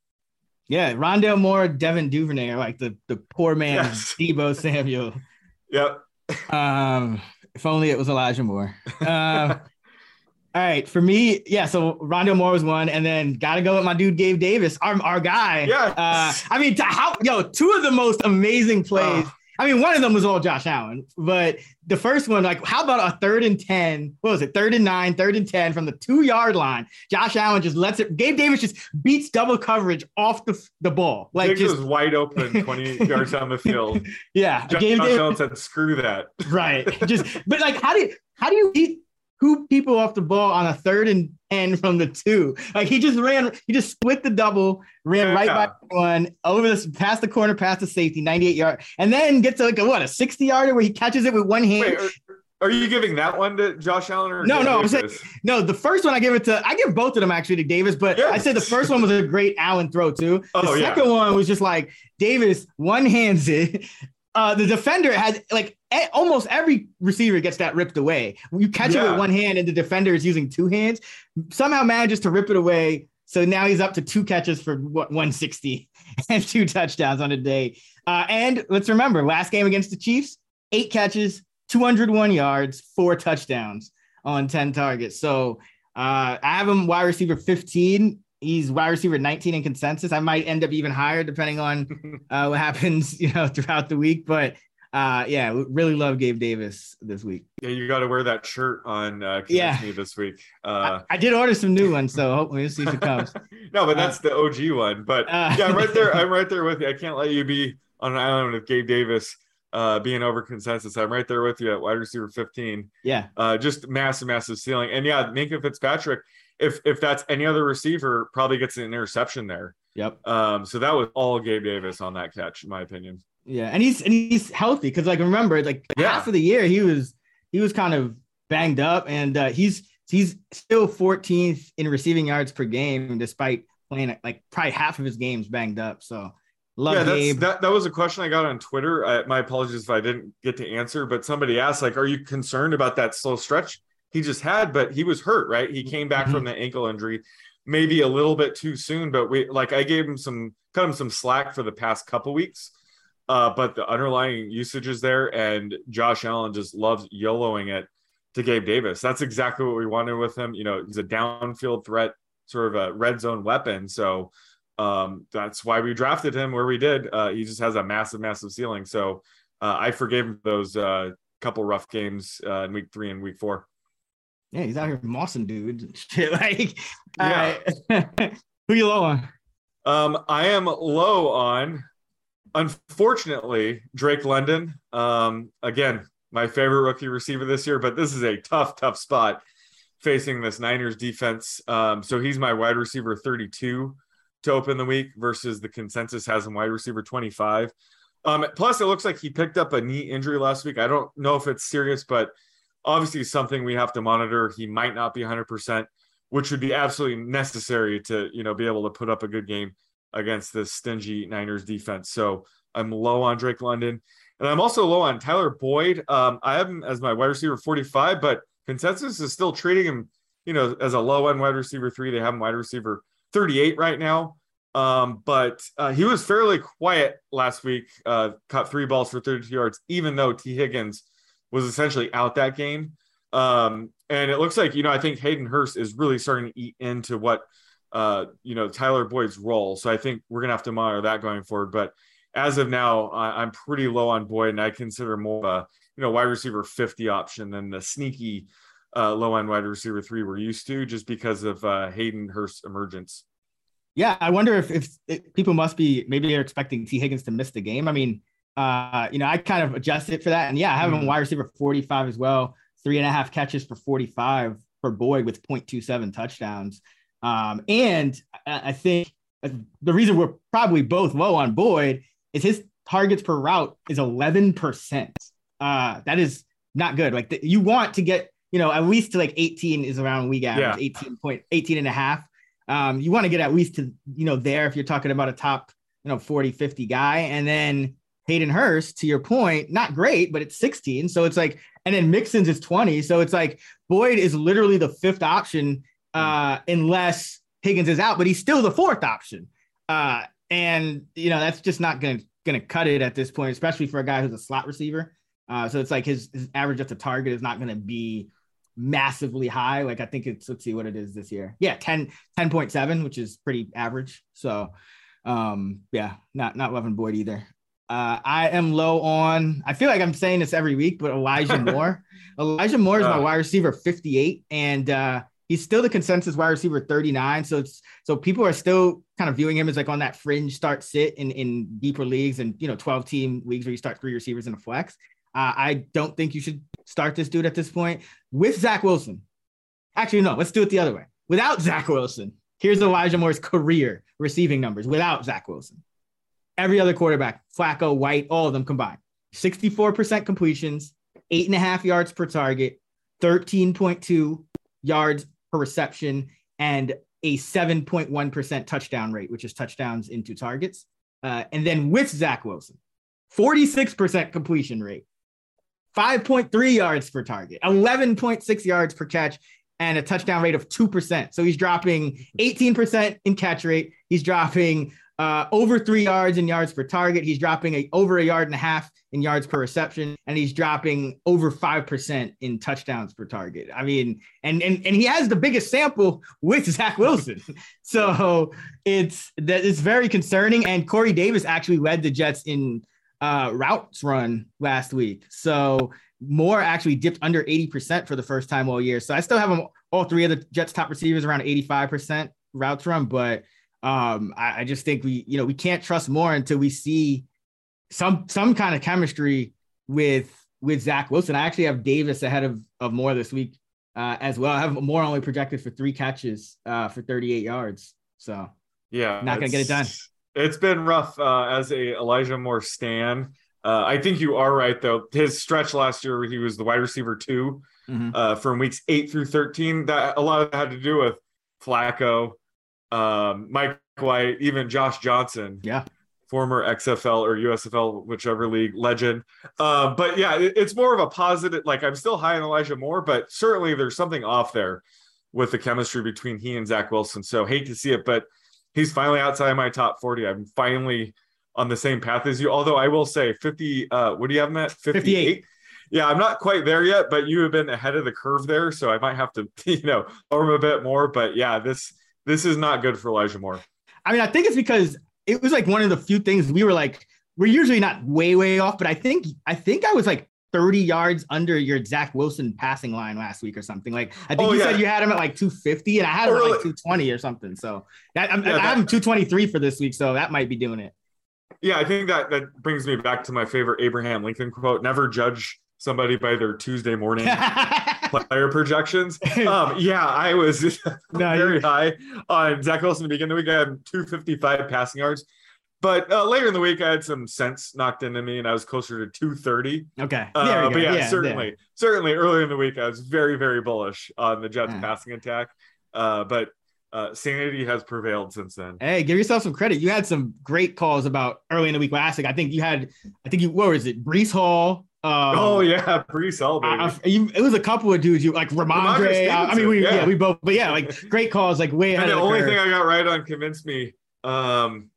Yeah, Rondale Moore, Devin Duvernay are like the the poor man yes. [LAUGHS] Deebo Samuel. Yep. Um, if only it was Elijah Moore. Uh, [LAUGHS] all right, for me, yeah. So Rondale Moore was one, and then gotta go with my dude Gabe Davis, our, our guy. Yeah. Uh, I mean, how yo, two of the most amazing plays. I mean, one of them was all Josh Allen, but the first one, like, how about a third and 10? What was it? Third and nine, third and 10 from the two yard line. Josh Allen just lets it, Gabe Davis just beats double coverage off the, the ball. Like, just was wide open 20 [LAUGHS] yards down the field. Yeah. Josh, Gabe Josh Davis, Allen said, screw that. Right. Just, but like, how do you, how do you beat Who people off the ball on a third and 10 from the two. Like he just ran, he just split the double, ran yeah. right by one over this past the corner, past the safety, 98 yard, and then gets like a what a 60 yarder where he catches it with one hand. Wait, are, are, you giving that one to Josh Allen or no? no, I'm saying no. The first one I give it to I give both of them actually to Davis, but yes. I said the first one was a great Allen throw too. Oh, the oh, second yeah. one was just like Davis one hands it. Uh, the defender has like almost every receiver gets that ripped away. You catch yeah. it with one hand, and the defender is using two hands. Somehow manages to rip it away. So now he's up to two catches for what 160 [LAUGHS] and two touchdowns on a day. Uh, and let's remember, last game against the Chiefs, eight catches, 201 yards, four touchdowns on 10 targets. So uh, I have him wide receiver 15. He's wide receiver 19 in consensus. I might end up even higher depending on [LAUGHS] uh, what happens, [LAUGHS] you know, throughout the week. But uh yeah really love gabe davis this week. Yeah you got to wear that shirt on uh yeah. me this week. [LAUGHS] Uh I, I, did order some new ones so hopefully we'll see if it comes. No but that's uh, the og one but uh, yeah i'm right there i'm right there with you. I can't let you be on an island with gabe davis uh being over consensus. I'm right there with you at wide receiver 15 yeah. Uh just massive massive ceiling. And yeah Minkah fitzpatrick if if that's any other receiver probably gets an interception there yep um so that was all gabe davis on that catch in my opinion yeah, and he's and he's healthy because like remember like yeah. half of the year he was he was kind of banged up and uh, he's he's still 14th in receiving yards per game despite playing like probably half of his games banged up. So love yeah, Gabe. that that was a question I got on Twitter. I, my apologies if I didn't get to answer, but somebody asked like, "Are you concerned about that slow stretch he just had?" But he was hurt, right? He came back mm-hmm. from the ankle injury, maybe a little bit too soon. But we like I gave him some cut him some slack for the past couple weeks uh, but the underlying usage is there, and Josh Allen just loves YOLOing it to Gabe Davis. That's exactly what we wanted with him. You know, he's a downfield threat, sort of a red zone weapon. So um, that's why we drafted him where we did. Uh, he just has a massive, massive ceiling. So uh, I forgave him those uh, couple rough games uh, in week three and week four. Yeah, he's out here mossing dude. [LAUGHS] Shit, like, yeah. [LAUGHS] who you low on? Um, I am low on unfortunately, Drake London, um, again, my favorite rookie receiver this year, but this is a tough, tough spot facing this Niners defense. Um, so he's my wide receiver 32 to open the week versus the consensus has him wide receiver 25. Um, plus, it looks like he picked up a knee injury last week. I don't know if it's serious, but obviously something we have to monitor. He might not be 100%, which would be absolutely necessary to, you know, be able to put up a good game against this stingy Niners defense. So I'm low on Drake London. And I'm also low on Tyler Boyd. Um, I have him as my wide receiver 45, but consensus is still treating him, you know, as a low end wide receiver three. They have him wide receiver 38 right now. Um, but uh, he was fairly quiet last week, uh, caught three balls for 32 yards, even though T. Higgins was essentially out that game. Um, and it looks like, you know, I think Hayden Hurst is really starting to eat into what uh, you know, Tyler Boyd's role. So I think we're gonna have to monitor that going forward. But as of now, I, am pretty low on Boyd, and I consider more of a you know wide receiver 50 option than the sneaky uh, low end wide receiver three we're used to, just because of uh, Hayden Hurst's emergence. Yeah, I wonder if, if, if people must be maybe they're expecting T. Higgins to miss the game. I mean, uh, you know, I kind of adjusted for that, and yeah, I have him mm. wide receiver 45 as well, three and a half catches for 45 for Boyd with 0.27 touchdowns. Um, and I think the reason we're probably both low on Boyd is his targets per route is 11%. Uh, that is not good. Like the, you want to get, you know, at least to like 18 is around week average, yeah. 18 point, 18 and a half. Um, you want to get at least to, you know, there if you're talking about a top, you know, 40, 50 guy. And then Hayden Hurst, to your point, not great, but it's 16. So it's like and then Mixon's is 20. So it's like Boyd is literally the fifth option uh, unless Higgins is out, but he's still the fourth option. Uh, and you know that's just not gonna gonna cut it at this point, especially for a guy who's a slot receiver. Uh, so it's like his, his average at the target is not gonna be massively high. Like I think it's let's see what it is this year. Yeah, 10 10.7, which is pretty average. So um yeah, not not loving Boyd either. Uh, I am low on. I feel like I'm saying this every week, but Elijah [LAUGHS] Moore. Elijah Moore is my wide receiver 58, and uh, he's still the consensus wide receiver 39. So it's so people are still kind of viewing him as like on that fringe start sit in in deeper leagues and you know 12 team leagues where you start three receivers in a flex. Uh, I don't think you should start this dude at this point with Zach Wilson. Actually, no, let's do it the other way. Without Zach Wilson, here's Elijah Moore's career receiving numbers without Zach Wilson. Every other quarterback, Flacco, White, all of them combined. 64% completions, eight and a half yards per target, 13.2 yards per reception, and a 7.1% touchdown rate, which is touchdowns into targets. Uh, and then with Zach Wilson, 46% completion rate, 5.3 yards per target, 11.6 yards per catch, and a touchdown rate of 2%. So he's dropping 18% in catch rate. He's dropping uh, over three yards in yards per target. He's dropping a, over a yard and a half in yards per reception, and he's dropping over five percent in touchdowns per target. I mean, and and and he has the biggest sample with Zach Wilson, [LAUGHS] so it's that it's very concerning. And Corey Davis actually led the Jets in uh, routes run last week, so Moore actually dipped under eighty percent for the first time all year. So I still have them all three of the Jets' top receivers around eighty five percent routes run, but um, I, I, just think we, you know, we can't trust more until we see some some kind of chemistry with with Zach Wilson. I actually have Davis ahead of of Moore this week uh, as well. I have Moore only projected for three catches uh, for 38 yards. So yeah, not gonna get it done. It's been rough uh, as a Elijah Moore stan. Uh, I think you are right though. His stretch last year, he was the wide receiver 2 mm-hmm. uh, from weeks eight through 13. That a lot of that had to do with Flacco, um, Mike White, even Josh Johnson. Yeah. Former XFL or USFL, whichever league legend. Uh, but yeah, it, it's more of a positive. Like I'm still high on Elijah Moore, but certainly there's something off there with the chemistry between he and Zach Wilson. So hate to see it, but he's finally outside my top 40. I'm finally on the same path as you. Although I will say 50, uh, what do you have, Matt? 58. 58. Yeah, I'm not quite there yet, but you have been ahead of the curve there. So I might have to, [LAUGHS] you know, arm a bit more. But yeah, this this is not good for Elijah Moore. I mean, I think it's because it was like one of the few things we were like, we're usually not way, way off, but I think I think I was like 30 yards under your Zach Wilson passing line last week or something. Like I think oh, you yeah. said you had him at like 250 and I had him at like 220 or something. So that, I'm, yeah, I have him 223 for this week, so that might be doing it. Yeah, I think that that brings me back to my favorite Abraham Lincoln quote: "Never judge somebody by their Tuesday morning [LAUGHS] player projections. Um, [LAUGHS] yeah, I was [LAUGHS] no, very high on Zach Wilson to begin the week. I had 255 passing yards. But uh, later in the week, I had some sense knocked into me, and I was closer to 230. Okay. Uh, but yeah, yeah certainly, yeah. certainly, earlier in the week, I was very, very bullish on the Jets' passing attack. Uh, but uh, sanity has prevailed since then. Hey, give yourself some credit. You had some great calls about early in the week last week. I think you had, I think you, what was it? Breece Hall, um, oh yeah, Breece Hall. it was a couple of dudes you like Rhamondre. I mean, we yeah. yeah. we both, but yeah, like great calls, like way. And the, the only curve. thing I got right on convinced me, um,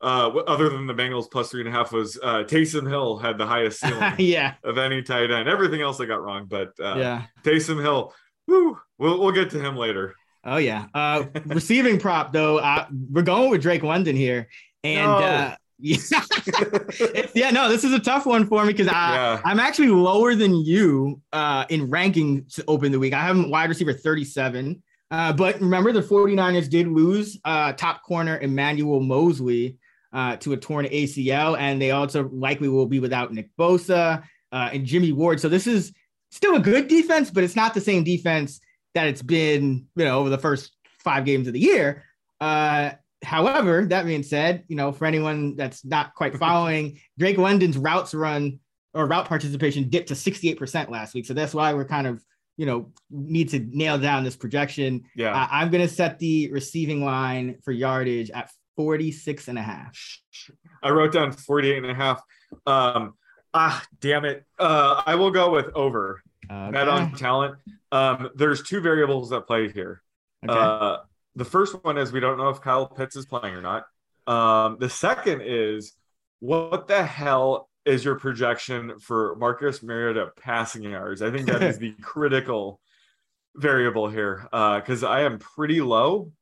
uh, other than the Bengals plus three and a half was uh, Taysom Hill had the highest [LAUGHS] ceiling, yeah, of any tight end. Everything else I got wrong, but uh, yeah, Taysom Hill. Woo, we'll we'll get to him later. Oh yeah, uh, receiving prop though. Uh, we're going with Drake London here, and no. uh, yeah. yeah, no, this is a tough one for me because yeah. I'm actually lower than you uh, in ranking to open the week. I have wide receiver 37. Uh, but remember, the 49ers did lose uh, top corner Emmanuel Moseley uh, to a torn ACL, and they also likely will be without Nick Bosa uh, and Jimmy Ward. So this is still a good defense, but it's not the same defense that it's been, you know, over the first five games of the year. Uh, however, that being said, you know, for anyone that's not quite [LAUGHS] following, Drake London's routes run or route participation dipped to 68% last week. So that's why we're kind of, you know, need to nail down this projection. Yeah. Uh, I'm going to set the receiving line for yardage at 46 and a half. I wrote down 48 and a half. Um, Ah, damn it. Uh, I will go with over. Okay. On talent. Um, there's two variables that play here. Okay. Uh, the first one is we don't know if Kyle Pitts is playing or not. Um, the second is what the hell is your projection for Marcus Mariota passing yards? I think that is the [LAUGHS] critical variable here because I am pretty low.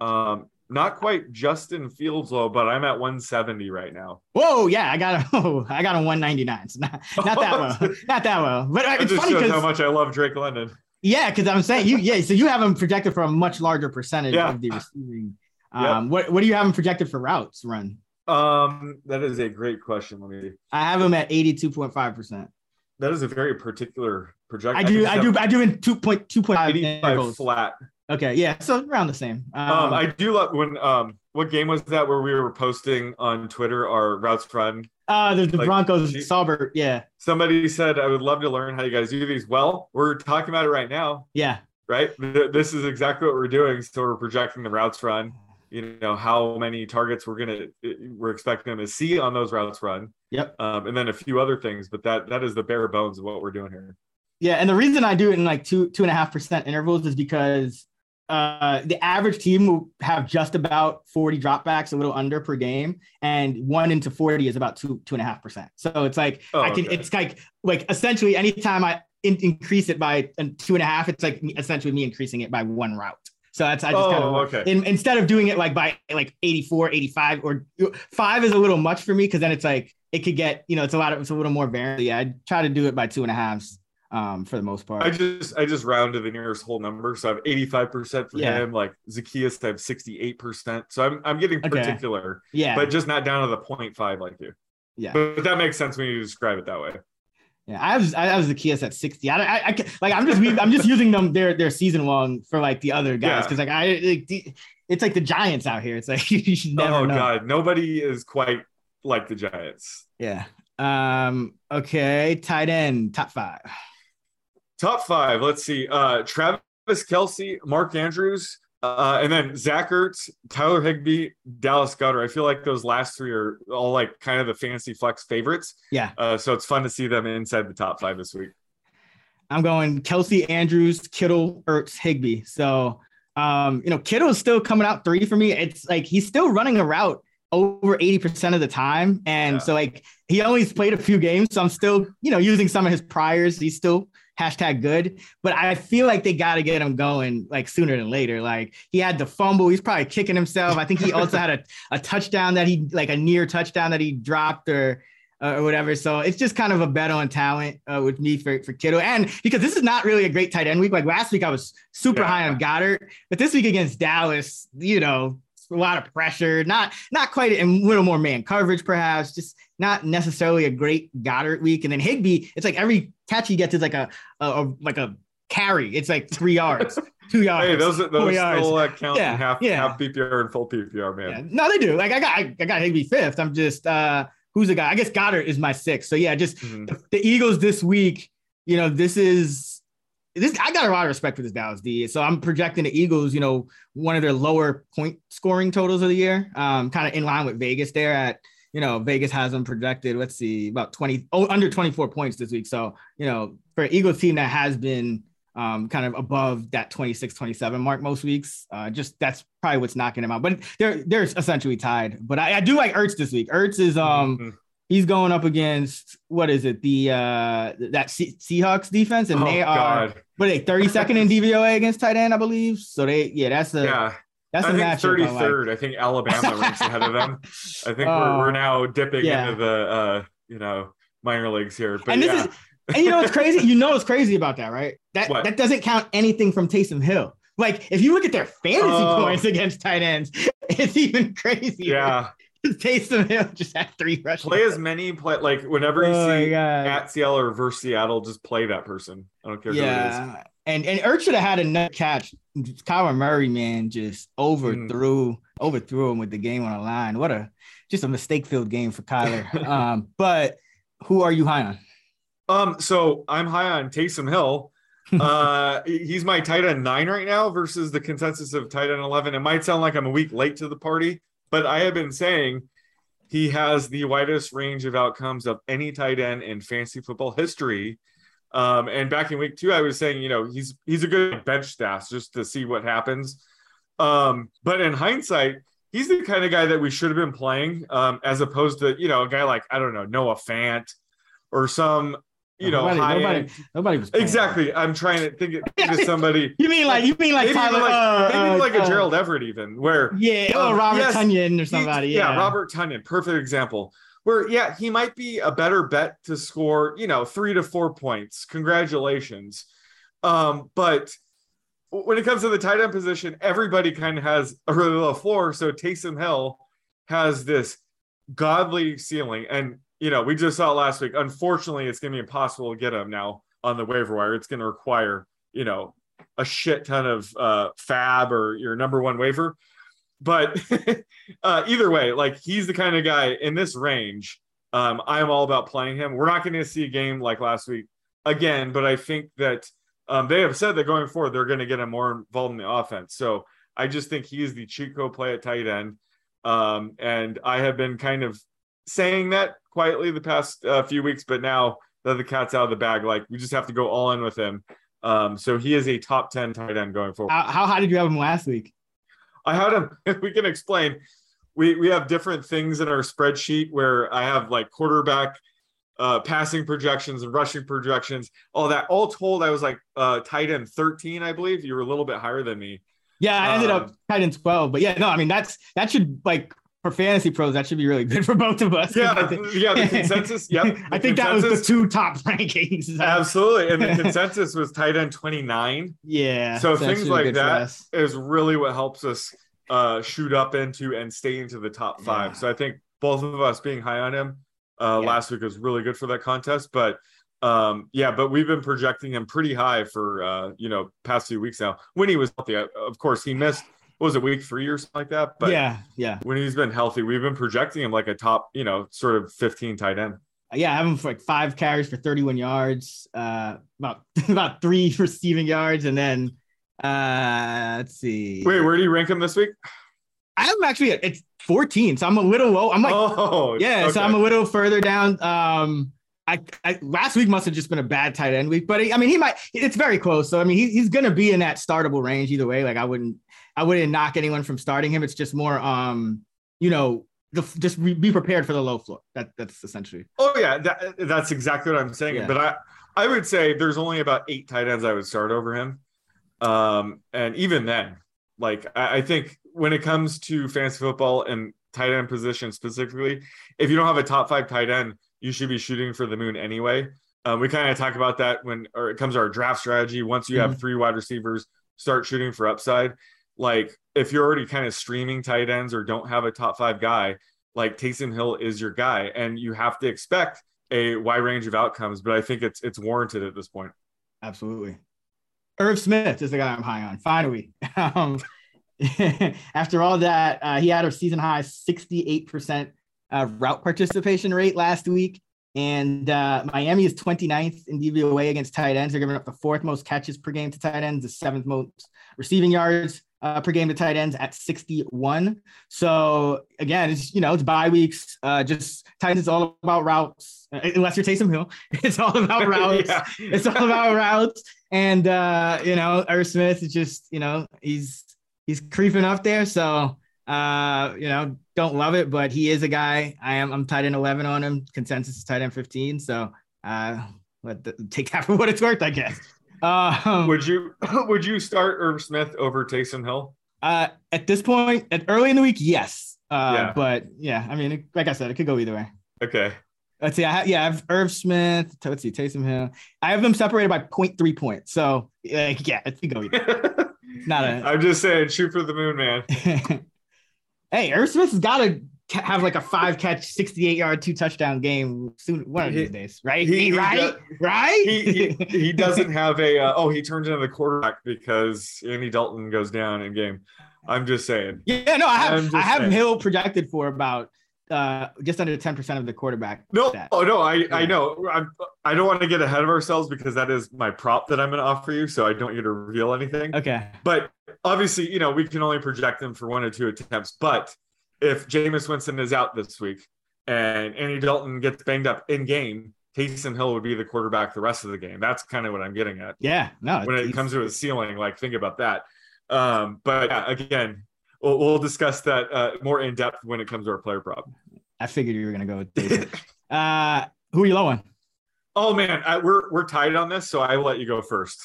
Um, not quite Justin Fields low, but I'm at 170 right now. Whoa, yeah, I got a [LAUGHS] oh, I got a 199. So [LAUGHS] not, not that well, not that well. But uh, it's funny shows how much I love Drake London. Yeah, because I'm saying you yeah, so you have him projected for a much larger percentage Yeah. of the receiving. Um, what what do you have him projected for routes run? Um, that is a great question. Let me. I have him at 82.5 percent. That is a very particular projection. I do I do I do in 2.2.5 85 intervals. flat. Okay, yeah, so around the same. Um, Um, I do love when um, what game was that where we were posting on Twitter our routes run? Uh, the, the like, Broncos, Saubert, yeah, Somebody said I would love to learn how you guys do these. Well, we're talking about it right now, yeah, right? This is exactly what we're doing. So we're projecting the routes run. You know how many targets we're gonna we're expecting them to see on those routes run, yep. um, and then a few other things. But that that is the bare bones of what we're doing here. Yeah, and the reason I do it in like two two and a half percent intervals is because uh, the average team will have just about 40 dropbacks, a little under per game, and one into 40 is about two two and a half percent. So it's like Oh, I can okay. it's like like essentially anytime I in- increase it by two and a half, it's like essentially me increasing it by one route. So that's I just Oh, kind of okay. in, instead of doing it like by like 84, 85 or five is a little much for me because then it's like it could get, you know, it's a lot of it's a little more variant. Yeah, I try to do it by two and a halves um for the most part. I just I just round to the nearest whole number. So I have 85% for Yeah. him. Like Zaccheaus, I have 68%. So I'm I'm getting Okay. particular, yeah. but just not down to the 0.5 like you. yeah. But, but that makes sense when you describe it that way. Yeah, I was I was Kias at sixty. I, I, I like I'm just I'm just using them their their season long for like the other guys Yeah. because like I like, it's like the Giants out here. It's like [LAUGHS] you should never oh know. god, nobody is quite like the Giants. Yeah. Um. Okay. Tight end top five. Top five. Let's see. Uh, Travis Kelce, Mark Andrews, uh, and then Zach Ertz, Tyler Higbee, Dallas Goedert. I feel like those last three are all like kind of the fantasy flex favorites. Yeah. Uh, so it's fun to see them inside the top five this week. I'm going Kelce Andrews, Kittle, Ertz, Higbee. So, um, you know, Kittle is still coming out three for me. It's like he's still running a route over 80% of the time. And Yeah. so, like, he only played a few games. So I'm still, you know, using some of his priors. He's still hashtag good. But I feel like they got to get him going like sooner than later. Like, he had the fumble. He's probably kicking himself. I think he also had a, a touchdown that he, like, a near touchdown that he dropped or, uh, or whatever. So it's just kind of a bet on talent uh, with me for, for Kittle. And because this is not really a great tight end week. Like last week, I was super Yeah. high on Goedert, but this week against Dallas, you know, a lot of pressure, not not quite and a little more man coverage, perhaps, just not necessarily a great Goedert week. And then Higbee, it's like every catch he gets is like a, a, a- like a carry. It's like three yards, [LAUGHS] two yards. Hey, those those still uh, count Yeah, half yeah. half PPR and full PPR, man. Yeah. No, they do. Like I got I, I got Higbee fifth. I'm just uh who's the guy? I guess Goedert is my sixth. So yeah, just Mhm. the, the Eagles this week, you know, this is this I got a lot of respect for this Dallas D. So I'm projecting the Eagles, you know, one of their lower point scoring totals of the year. Um, kind of in line with Vegas there at you know, Vegas has them projected, let's see, about 20 oh, under 24 points this week. So, you know, for an Eagles team that has been um, kind of above that 26, 27 mark most weeks. Uh, just that's probably what's knocking them out. But they're they're essentially tied. But I, I do like Ertz this week. Ertz is um Mhm. He's going up against what is it the uh that Se- Seahawks defense, and Oh, they are God. what are they 32nd in DVOA against tight end, I believe. So they yeah, that's a Yeah, that's a I think matchup. thirty I like. I think Alabama ranks ahead of them. I think Oh. we're, we're [LAUGHS] now dipping yeah. into the uh, you know minor leagues here. But and this yeah, is and you know what's crazy? You know what's crazy about that, right? That What? that doesn't count anything from Taysom Hill. Like if you look at their fantasy Oh. points against tight ends, [LAUGHS] it's even crazier. yeah. [LAUGHS] Taysom Hill just had three rushes. Play as many play like whenever you Oh see at Seattle or versus Seattle, just play that person. I don't care who it is. Yeah. And and Ertz should have had a nut catch. Kyler Murray, man, just overthrew overthrew him with the game on the line. What a just a mistake filled game for Kyler. [LAUGHS] um, but who are you high on? Um, so I'm high on Taysom Hill. [LAUGHS] uh, he's my tight end nine right now versus the consensus of tight end eleven. It might sound like I'm a week late to the party, but I have been saying he has the widest range of outcomes of any tight end in fantasy football history. Um, and back in week two, I was saying, you know, he's he's a good bench staff just to see what happens. Um, but in hindsight, he's the kind of guy that we should have been playing, um, as opposed to you know a guy like I don't know Noah Fant or some you know nobody, nobody, was Exactly. I'm trying to think, of- think of [LAUGHS] somebody. You mean like you mean like maybe Tyler, like, uh, maybe uh, like a uh, Gerald Everett, even where Yeah, oh um, Robert yes, Tonyan or he- somebody. Yeah, Robert Tonyan, perfect example. Where yeah, he might be a better bet to score, you know, three to four points. Congratulations. Um, but when it comes to the tight end position, everybody kind of has a really low floor. So Taysom Hill has this godly ceiling. And you know, we just saw last week. Unfortunately, it's gonna be impossible to get him now on the waiver wire. It's gonna require, you know, a shit ton of uh FAAB or your number one waiver but [LAUGHS] uh, either way, like he's the kind of guy in this range. Um, I'm all about playing him. We're not going to see a game like last week again, but I think that um, they have said that going forward they're going to get him more involved in the offense. So I just think he is the Chico play at tight end, um, and I have been kind of saying that quietly the past uh, few weeks, but now that the cat's out of the bag, like we just have to go all in with him. Um, so he is a top ten tight end going forward. How, how high did you have him last week? I had him. [LAUGHS] We can explain. We we have different things in our spreadsheet where I have like quarterback, uh, passing projections and rushing projections. All that. All told, I was like uh, tight end thirteen, I believe. You were a little bit higher than me. Yeah, I ended Um, up tight end twelve, but yeah, no, I mean that's that should like for FantasyPros that should be really good for both of us. Yeah, [LAUGHS] think- yeah. The consensus. Yep. [LAUGHS] I the think that was the two top [LAUGHS] rankings. Absolutely, and the consensus was tight end twenty nine. Yeah. So that things like that is really what helps us uh, shoot up into and stay into the top five. Yeah. So I think both of us being high on him uh, Yeah. last week was really good for that contest. But um, yeah, but we've been projecting him pretty high for uh, you know past few weeks now. When he was healthy, of course, he missed. What was it week three or something like that? But yeah, yeah, when he's been healthy, we've been projecting him like a top, you know, sort of 15 tight end. yeah. I have him for like five carries for 31 yards, uh, about [LAUGHS] about three receiving yards, and then uh, let's see. Wait, where do you rank him this week? I have him actually it's 14, so I'm a little low. I'm like, oh, yeah, so. I'm a little further down. Um, I, I last week must have just been a bad tight end week, but I mean, he might. It's very close. So I mean, he, he's going to be in that startable range either way. Like I wouldn't, I wouldn't knock anyone from starting him. It's just more, um, you know, the, just re- be prepared for the low floor. That that's essentially. Oh yeah, that, that's exactly what I'm saying. Yeah. But I I would say there's only about eight tight ends I would start over him. Um, and even then, like I, I think when it comes to fantasy football and tight end position specifically, if you don't have a top five tight end, you should be shooting for the moon anyway. Um, we kind of talk about that when or it comes to our draft strategy. Once you have three wide receivers, start shooting for upside. Like if you're already kind of streaming tight ends or don't have a top five guy, like Taysom Hill is your guy, and you have to expect a wide range of outcomes. But I think it's it's warranted at this point. Absolutely. Irv Smith is the guy I'm high on. Finally. [LAUGHS] Um, [LAUGHS] after all that, uh, he had a season high 68% uh, route participation rate last week. And uh, Miami is 29th in DVOA against tight ends. They're giving up the fourth most catches per game to tight ends, the seventh most receiving yards uh, per game to tight ends at 61. So again, it's you know it's bye weeks. Uh, just tight ends all about routes, uh, unless you're Taysom Hill. [LAUGHS] It's all about [LAUGHS] routes. Yeah. It's all about routes. And uh, you know, Irv Smith is just you know he's he's creeping up there. So uh, you know, don't love it, but he is a guy. I am I'm tight end 11 on him. Consensus is tight end 15. So uh, let the, take that [LAUGHS] for what it's worth, I guess. Um, Would you [LAUGHS] would you start Irv Smith over Taysom Hill? uh, at this point, at early in the week, yes. Uh, Yeah. but yeah, I mean, like I said, it could go either way. Okay. Let's see. I have, yeah, I have Irv Smith. Let's see, Taysom Hill. I have them separated by 0.3 points. So like, yeah, it could go either. [LAUGHS] Not a- I'm just saying, shoot for the moon, man. Hey, Irv Smith's got to have like a five catch, 68 yard, two touchdown game soon, one of He- these days, right? he- he right? does- right? He, he he [LAUGHS] doesn't have a uh, oh he turns into the quarterback because Andy Dalton goes down in game. I'm just saying. yeah, no, I have I have saying. Hill projected for about uh just under 10% of the quarterback. No, stat. oh no, I I know. I'm, I don't want to get ahead of ourselves because that is my prop that I'm going to offer you. So I don't want you to reveal anything. Okay. But obviously, you know, we can only project them for one or two attempts. But if Jameis Winston is out this week, and Andy Dalton gets banged up in game, Taysom Hill would be the quarterback the rest of the game. That's kind of what I'm getting at. Yeah, no. When it comes to his ceiling, like think about that. Um, but yeah, again, we'll, we'll discuss that uh, more in depth when it comes to our player prop. I figured you were gonna go with [LAUGHS] David. uh, who are you low on? Oh man, I, we're we're tied on this, so I will let you go first.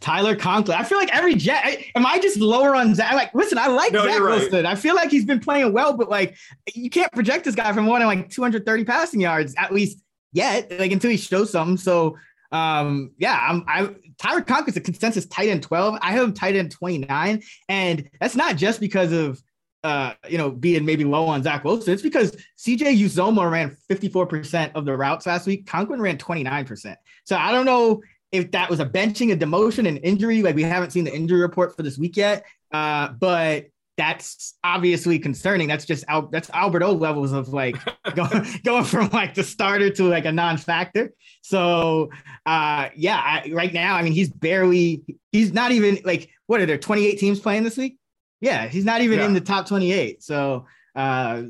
Tyler Conklin. I feel like every Jet. I, am I just lower on Zach? Like, listen, I like no, Zach right. Wilson. I feel like he's been playing well, but like, you can't project this guy from wanting like 230 passing yards at least yet, like until he shows something. So, um, yeah, I'm. I Tyler Conklin's a consensus tight end 12. I have him tight end 29, and that's not just because of uh, you know, being maybe low on Zach Wilson. It's because CJ Uzomah ran 54% of the routes last week. Conklin ran 29%. So I don't know if that was a benching, a demotion, an injury. Like we haven't seen the injury report for this week yet. Uh, but that's obviously concerning. That's just Al- that's Albert O levels of like [LAUGHS] going, going from like the starter to like a non-factor. So uh yeah, I, right now, I mean, he's barely he's not even like what are there 28 teams playing this week? Yeah, he's not even yeah. in the top 28. So, uh,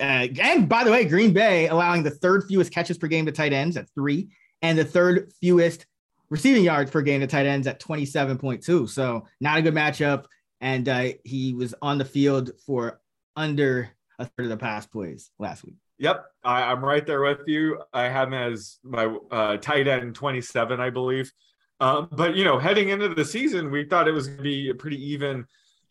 uh, and by the way, Green Bay allowing the third fewest catches per game to tight ends at three, and the third fewest receiving yards per game to tight ends at 27.2. So, not a good matchup. And uh, he was on the field for under a third of the pass plays last week. Yep, I, am right there with you. I have him as my uh, tight end 27, I believe. Um, but you know, heading into the season, we thought it was going to be a pretty even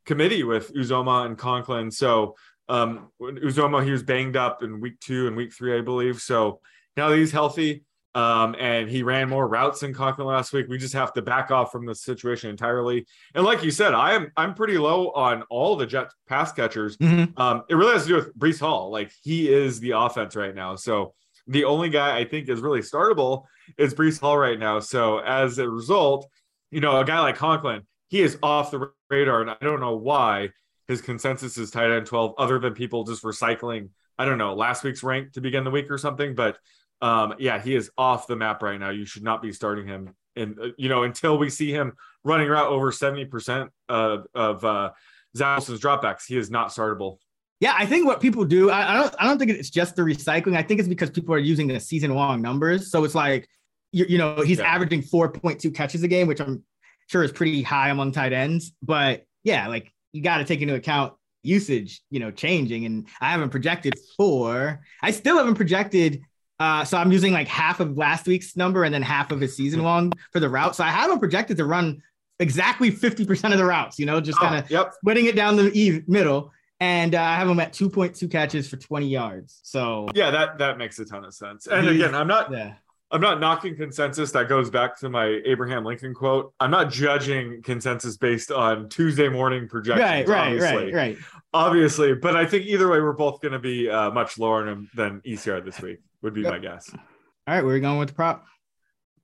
committee with Uzomah and Conklin. So um, Uzomah, he was banged up in week two and week three, I believe. So now he's healthy um, and he ran more routes than Conklin last week, we just have to back off from the situation entirely. And like you said, I am I'm pretty low on all the Jet pass catchers. Mm-hmm. Um, it really has to do with Breece Hall. Like he is the offense right now. So the only guy I think is really startable is Breece Hall right now. So as a result, you know, a guy like Conklin, he is off the radar, and I don't know why his consensus is tight end 12, other than people just recycling, I don't know, last week's rank to begin the week or something. But um, yeah, he is off the map right now. You should not be starting him. And, uh, you know, until we see him running around over 70% of, of uh, Zach Wilson's dropbacks, he is not startable. Yeah, I think what people do, I, I, don't I don't think it's just the recycling. I think it's because people are using the season long numbers. So it's like, you, you know, he's yeah. averaging 4.2 catches a game, which I'm sure is pretty high among tight ends. But yeah, like you got to take into account usage, you know, changing. And I haven't projected for, I still haven't projected. Uh, so I'm using like half of last week's number and then half of his season long for the route. So I have him projected to run exactly 50% of the routes, you know, just kind of oh, yep. splitting it down the middle. And uh, I have him at 2.2 catches for 20 yards. So yeah, that that makes a ton of sense. And again, I'm not yeah. I'm not knocking consensus. That goes back to my Abraham Lincoln quote. I'm not judging consensus based on Tuesday morning projections. Right, right, obviously. right, right. Obviously, but I think either way, we're both going to be uh, much lower than ECR this week. Would be yep. my guess. All right, where are we going with the prop?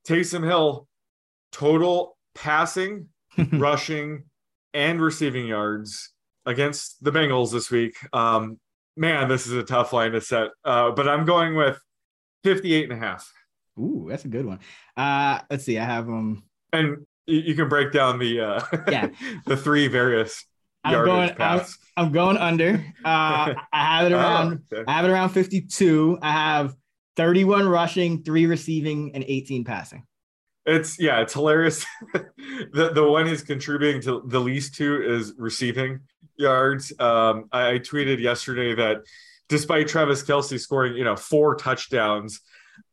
Taysom Hill, total passing, [LAUGHS] rushing, and receiving yards against the Bengals this week. Um, man, this is a tough line to set, uh, but I'm going with 58 and a half. Ooh, that's a good one. Uh, let's see. I have them. Um, and you can break down the uh, yeah [LAUGHS] the three various. I'm going. I'm, I'm, going under. Uh, [LAUGHS] I have it around. Oh, okay. I have it around 52. I have 31 rushing, three receiving, and 18 passing. It's yeah, it's hilarious. [LAUGHS] the the one he's contributing to the least to is receiving yards. Um, I, I tweeted yesterday that despite Travis Kelce scoring, you know, four touchdowns,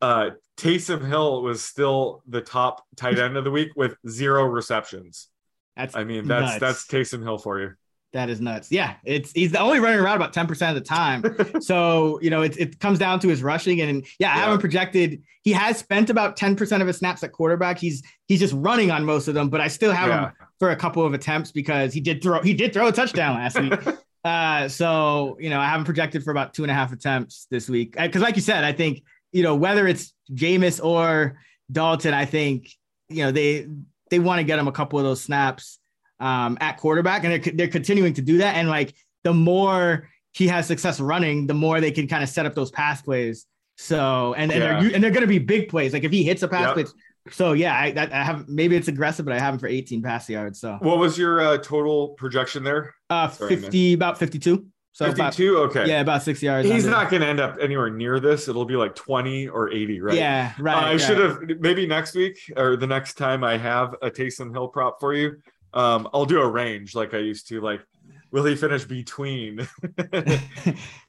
uh, Taysom Hill was still the top tight end of the week with zero receptions. That's I mean that's nuts. that's Taysom Hill for you. That is nuts. Yeah, it's he's the only running around about ten percent of the time. [LAUGHS] so you know it, it comes down to his rushing and yeah, I haven't projected. He has spent about ten percent of his snaps at quarterback. He's he's just running on most of them, but I still have yeah. him for a couple of attempts because he did throw he did throw a touchdown last week. [LAUGHS] Uh, so you know I haven't projected for about two and a half attempts this week because, like you said, I think you know, whether it's Jameis or Dalton, I think, you know, they they want to get him a couple of those snaps um, at quarterback, and they're, they're continuing to do that. And like the more he has success running, the more they can kind of set up those pass plays. So and and yeah. they're and they're going to be big plays. Like if he hits a pass yep. play, so yeah, I, that I have maybe it's aggressive, but I have him for 18 pass yards. So what was your uh, total projection there? Uh, Sorry, 50 man. about 52. So about- 52. okay. yeah, about six yards. He's under. not going to end up anywhere near this. It'll be like 20 or 80, right? Yeah, Uh, right. I right. should have maybe next week or the next time I have a Taysom Hill prop for you. Um, I'll do a range like I used to. Like, will he finish between [LAUGHS]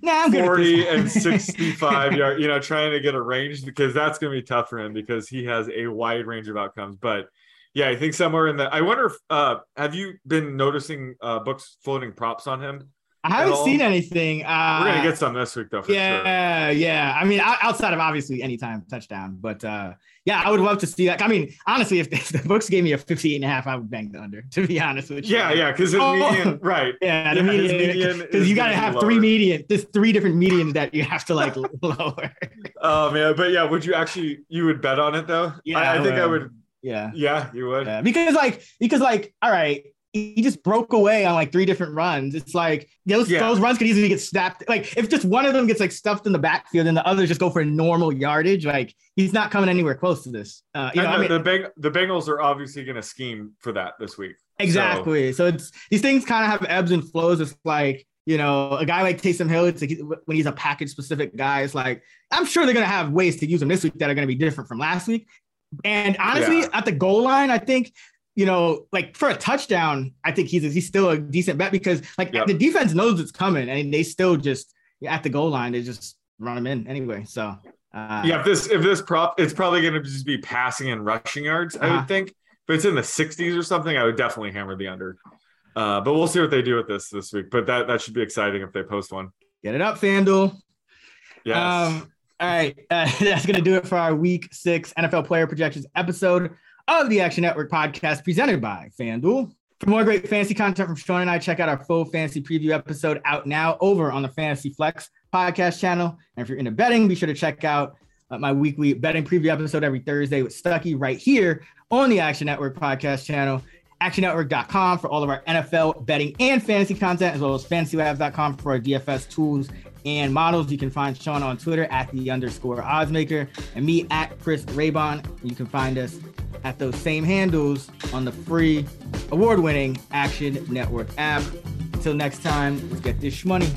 Nah, I'm 40 this. and 65 [LAUGHS] yard? You know, trying to get a range because that's going to be tough for him because he has a wide range of outcomes. But yeah, I think somewhere in the. I wonder if uh, have you been noticing uh, books floating props on him? I haven't seen anything. Uh, We're gonna get some this week though. For sure. yeah, yeah. I mean, outside of obviously anytime touchdown, but uh, yeah, I would love to see that. I mean, honestly, if, if [LAUGHS] the books gave me a 58 and a half, I would bank the under, to be honest with you. Yeah, yeah, because Oh. median, right? [LAUGHS] Yeah, the Yeah, median, because you got to have three lower. median. There's three different medians that you have to like [LAUGHS] lower. Oh man, but yeah, would you actually you would bet on it though? Yeah, I, I think I would. would. Yeah, Yeah, you would. yeah. Because like, because like, all right, he just broke away on like three different runs. It's like those Yeah. those runs could easily get snapped. Like if just one of them gets like stuffed in the backfield and the others just go for normal yardage, like he's not coming anywhere close to this. Uh, you know, And I the, mean, the, Beng- the Bengals are obviously going to scheme for that this week. Exactly. So, it's these things kind of have ebbs and flows. It's like you know, a guy like Taysom Hill, it's like when he's a package specific guy, it's like I'm sure they're gonna have ways to use him this week that are gonna be different from last week. And honestly, Yeah. at the goal line, I think you know, like for a touchdown, I think he's he's still a decent bet because like Yep. the defense knows it's coming and they still just at the goal line they just run him in anyway. So uh, Yeah, if this if this prop, it's probably going to just be passing and rushing yards. I Uh-huh. would think. If it's in the 60s or something, I would definitely hammer the under. Uh, but we'll see what they do with this this week. But that that should be exciting if they post one. get it up, FanDuel. Yes. Um, all right, uh, [LAUGHS] that's going to do it for our Week Six NFL Player Projections episode of the Action Network podcast presented by FanDuel. For more great fantasy content from Sean and I, check out our full fantasy preview episode out now over on the Fantasy Flex podcast channel. And if you're into betting, be sure to check out uh, my weekly betting preview episode every Thursday with Stucky right here on the Action Network podcast channel. ActionNetwork.com for all of our NFL betting and fantasy content, as well as FantasyLabs.com for our DFS tools and models. You can find Sean on Twitter at the underscore oddsmaker and me at Chris Raybon. You can find us at those same handles on the free award winning Action Network app. Until next time, let's get this money.